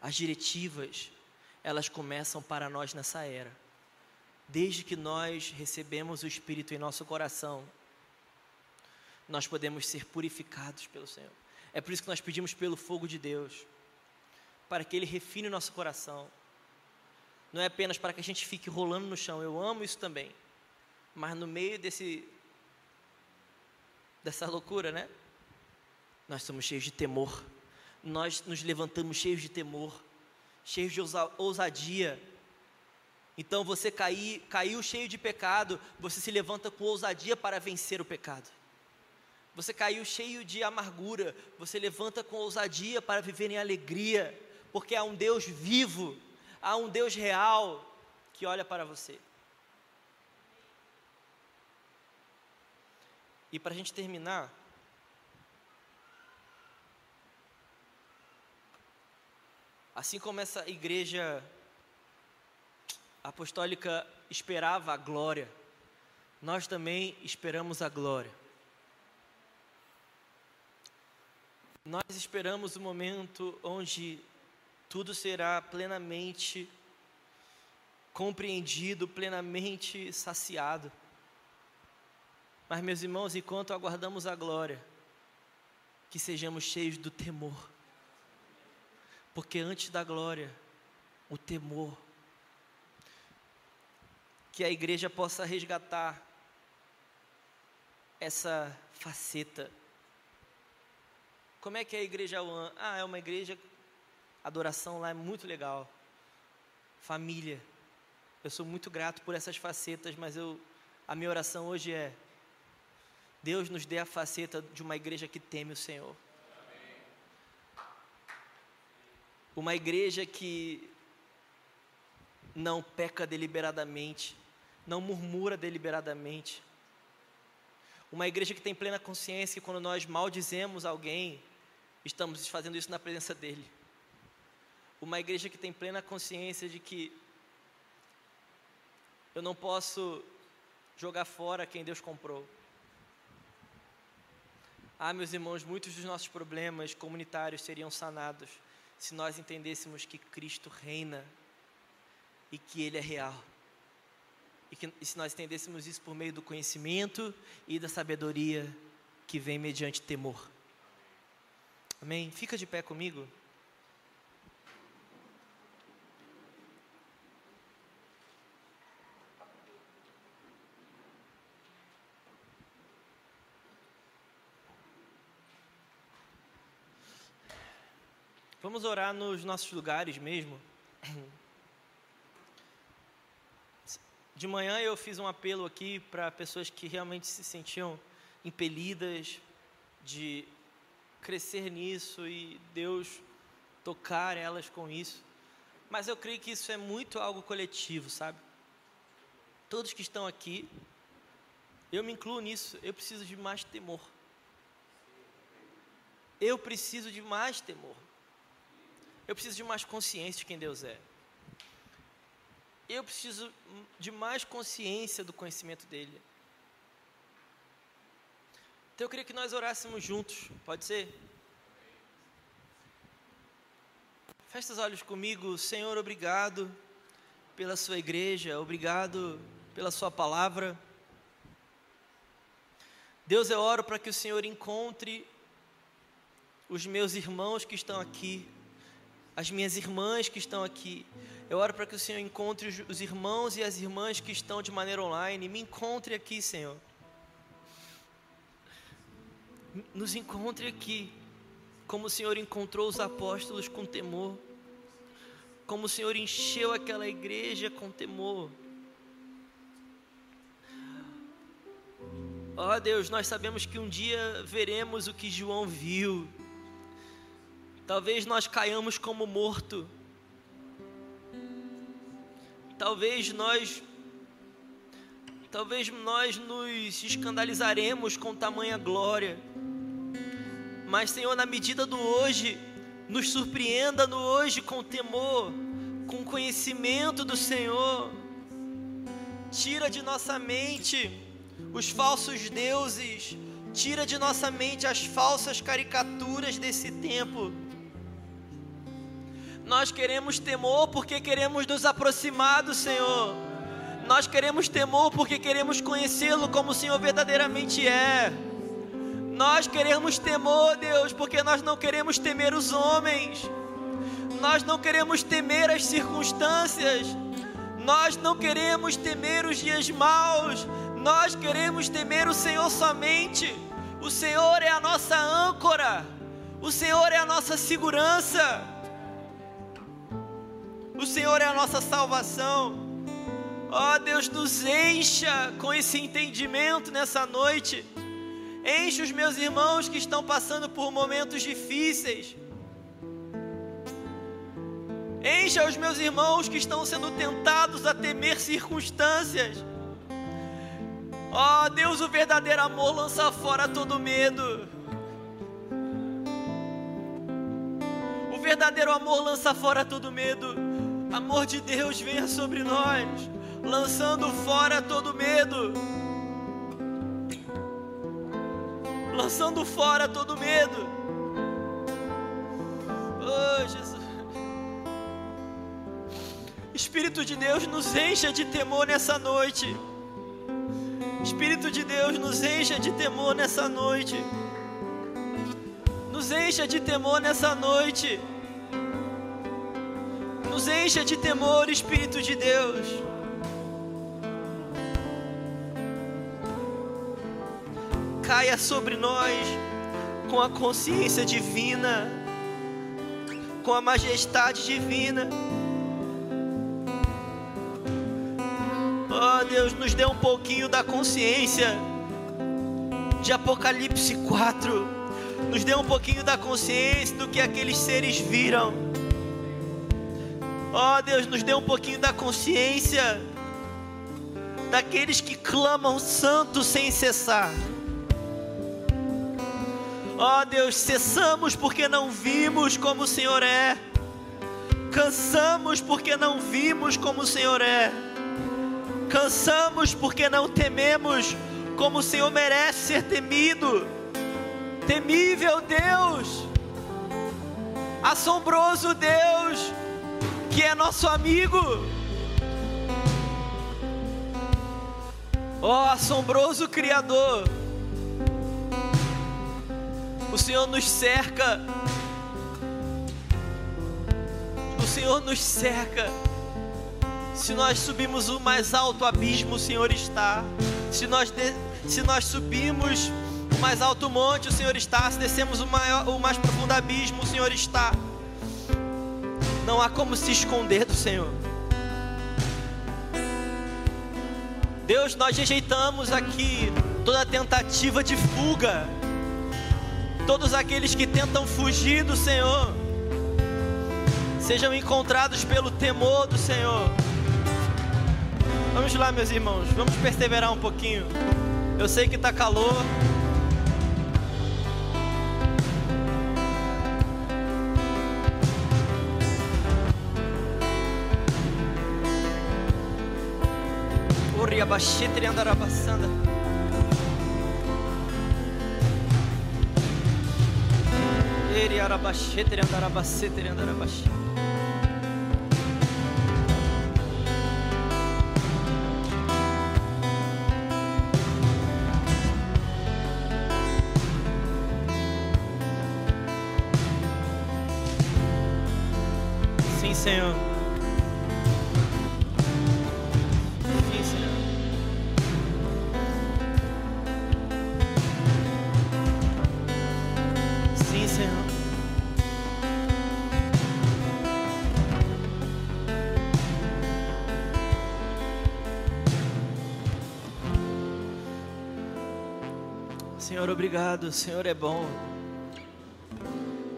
as diretivas, elas começam para nós nessa era. Desde que nós recebemos o Espírito em nosso coração, nós podemos ser purificados pelo Senhor. É por isso que nós pedimos pelo fogo de Deus, para que Ele refine o nosso coração. Não é apenas para que a gente fique rolando no chão, eu amo isso também. Mas no meio desse dessa loucura, né? Nós somos cheios de temor. Nós nos levantamos cheios de temor, cheios de ousadia então você cair, caiu cheio de pecado, você se levanta com ousadia para vencer o pecado. Você caiu cheio de amargura, você levanta com ousadia para viver em alegria, porque há um Deus vivo, há um Deus real que olha para você. E para a gente terminar, assim como essa igreja apostólica esperava a glória, nós também esperamos a glória. Nós esperamos o momento onde tudo será plenamente compreendido, plenamente saciado. Mas, meus irmãos, enquanto aguardamos a glória, que sejamos cheios do temor, porque antes da glória, o temor que a igreja possa resgatar essa faceta. Como é que é a igreja One? Ah, é uma igreja, adoração lá é muito legal. Família. Eu sou muito grato por essas facetas, mas eu, a minha oração hoje é: Deus nos dê a faceta de uma igreja que teme o Senhor. Uma igreja que não peca deliberadamente, não murmura deliberadamente. Uma igreja que tem plena consciência que quando nós maldizemos alguém, estamos fazendo isso na presença dele. Uma igreja que tem plena consciência de que eu não posso jogar fora quem Deus comprou. Ah, meus irmãos, muitos dos nossos problemas comunitários seriam sanados se nós entendêssemos que Cristo reina e que Ele é real e, que, e se nós entendêssemos isso por meio do conhecimento e da sabedoria que vem mediante temor. Amém? Fica de pé comigo. Vamos orar nos nossos lugares mesmo. De manhã eu fiz um apelo aqui para pessoas que realmente se sentiam impelidas de crescer nisso e Deus tocar elas com isso. Mas eu creio que isso é muito algo coletivo, sabe? Todos que estão aqui, eu me incluo nisso, eu preciso de mais temor. Eu preciso de mais temor. Eu preciso de mais consciência de quem Deus é eu preciso de mais consciência do conhecimento dele. Então eu queria que nós orássemos juntos, pode ser? Feche os olhos comigo, Senhor, obrigado pela sua igreja, obrigado pela sua palavra. Deus, eu oro para que o Senhor encontre os meus irmãos que estão aqui, as minhas irmãs que estão aqui. Eu oro para que o Senhor encontre os irmãos e as irmãs que estão de maneira online. Me encontre aqui, Senhor. Nos encontre aqui, como o Senhor encontrou os apóstolos com temor, como o Senhor encheu aquela igreja com temor. Ó oh, Deus, nós sabemos que um dia veremos o que João viu. Talvez nós caiamos como morto. Talvez nós talvez nós nos escandalizaremos com tamanha glória. Mas Senhor, na medida do hoje, nos surpreenda no hoje com temor, com conhecimento do Senhor. Tira de nossa mente os falsos deuses, tira de nossa mente as falsas caricaturas desse tempo. Nós queremos temor porque queremos nos aproximar do Senhor. Nós queremos temor porque queremos conhecê-lo como o Senhor verdadeiramente é. Nós queremos temor, Deus, porque nós não queremos temer os homens. Nós não queremos temer as circunstâncias. Nós não queremos temer os dias maus. Nós queremos temer o Senhor somente. O Senhor é a nossa âncora. O Senhor é a nossa segurança. O Senhor é a nossa salvação. Ó oh, Deus, nos encha com esse entendimento nessa noite. Enche os meus irmãos que estão passando por momentos difíceis. Encha os meus irmãos que estão sendo tentados a temer circunstâncias. Ó oh, Deus, o verdadeiro amor lança fora todo medo. O verdadeiro amor lança fora todo medo. Amor de Deus venha sobre nós, lançando fora todo medo. Lançando fora todo medo. Oh, Jesus. Espírito de Deus nos encha de temor nessa noite. Espírito de Deus, nos encha de temor nessa noite. Nos encha de temor nessa noite. Nos encha de temor, Espírito de Deus. Caia sobre nós com a consciência divina, com a majestade divina. Oh Deus, nos dê um pouquinho da consciência de Apocalipse 4. Nos dê um pouquinho da consciência do que aqueles seres viram. Oh Deus, nos dê um pouquinho da consciência daqueles que clamam santo sem cessar. Ó oh Deus, cessamos porque não vimos como o Senhor é. Cansamos porque não vimos como o Senhor é. Cansamos porque não tememos como o Senhor merece ser temido. Temível Deus, assombroso Deus, que é nosso amigo. Ó oh, assombroso Criador, o Senhor nos cerca, o Senhor nos cerca se nós subimos o mais alto abismo, o Senhor está. Se nós, de, se nós subimos o mais alto monte, o Senhor está. Se descemos o, maior, o mais profundo abismo, o Senhor está. Não há como se esconder do Senhor. Deus, nós rejeitamos aqui toda tentativa de fuga. Todos aqueles que tentam fugir do Senhor, sejam encontrados pelo temor do Senhor. Vamos lá, meus irmãos, vamos perseverar um pouquinho. Eu sei que está calor. Abashete andarabassanda. Eri arabashete andarabasete andarabashete. Senhor. Obrigado. O Senhor é bom.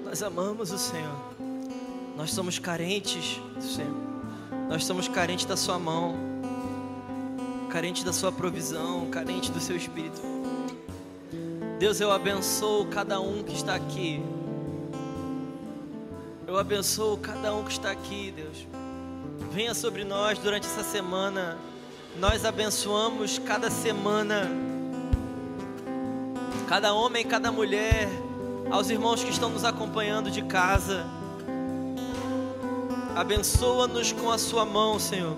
Nós amamos o Senhor. Nós somos carentes do Senhor. Nós somos carentes da Sua mão, carentes da Sua provisão, carentes do Seu Espírito. Deus, eu abençoo cada um que está aqui. Eu abençoo cada um que está aqui, Deus. Venha sobre nós durante essa semana. Nós abençoamos cada semana cada homem, cada mulher, aos irmãos que estão nos acompanhando de casa. Abençoa-nos com a Sua mão, Senhor.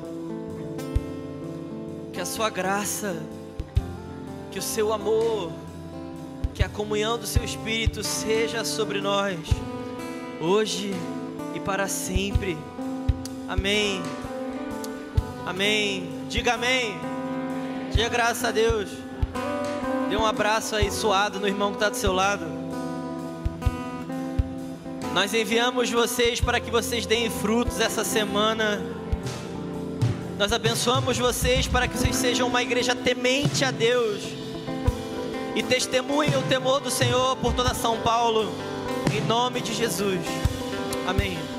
Que a Sua graça, que o Seu amor, que a comunhão do Seu Espírito seja sobre nós, hoje e para sempre. Amém. Amém. Diga amém. Diga graças a Deus. Dê um abraço aí suado no irmão que está do seu lado. Nós enviamos vocês para que vocês deem frutos essa semana. Nós abençoamos vocês para que vocês sejam uma igreja temente a Deus e testemunhem o temor do Senhor por toda São Paulo, em nome de Jesus. Amém.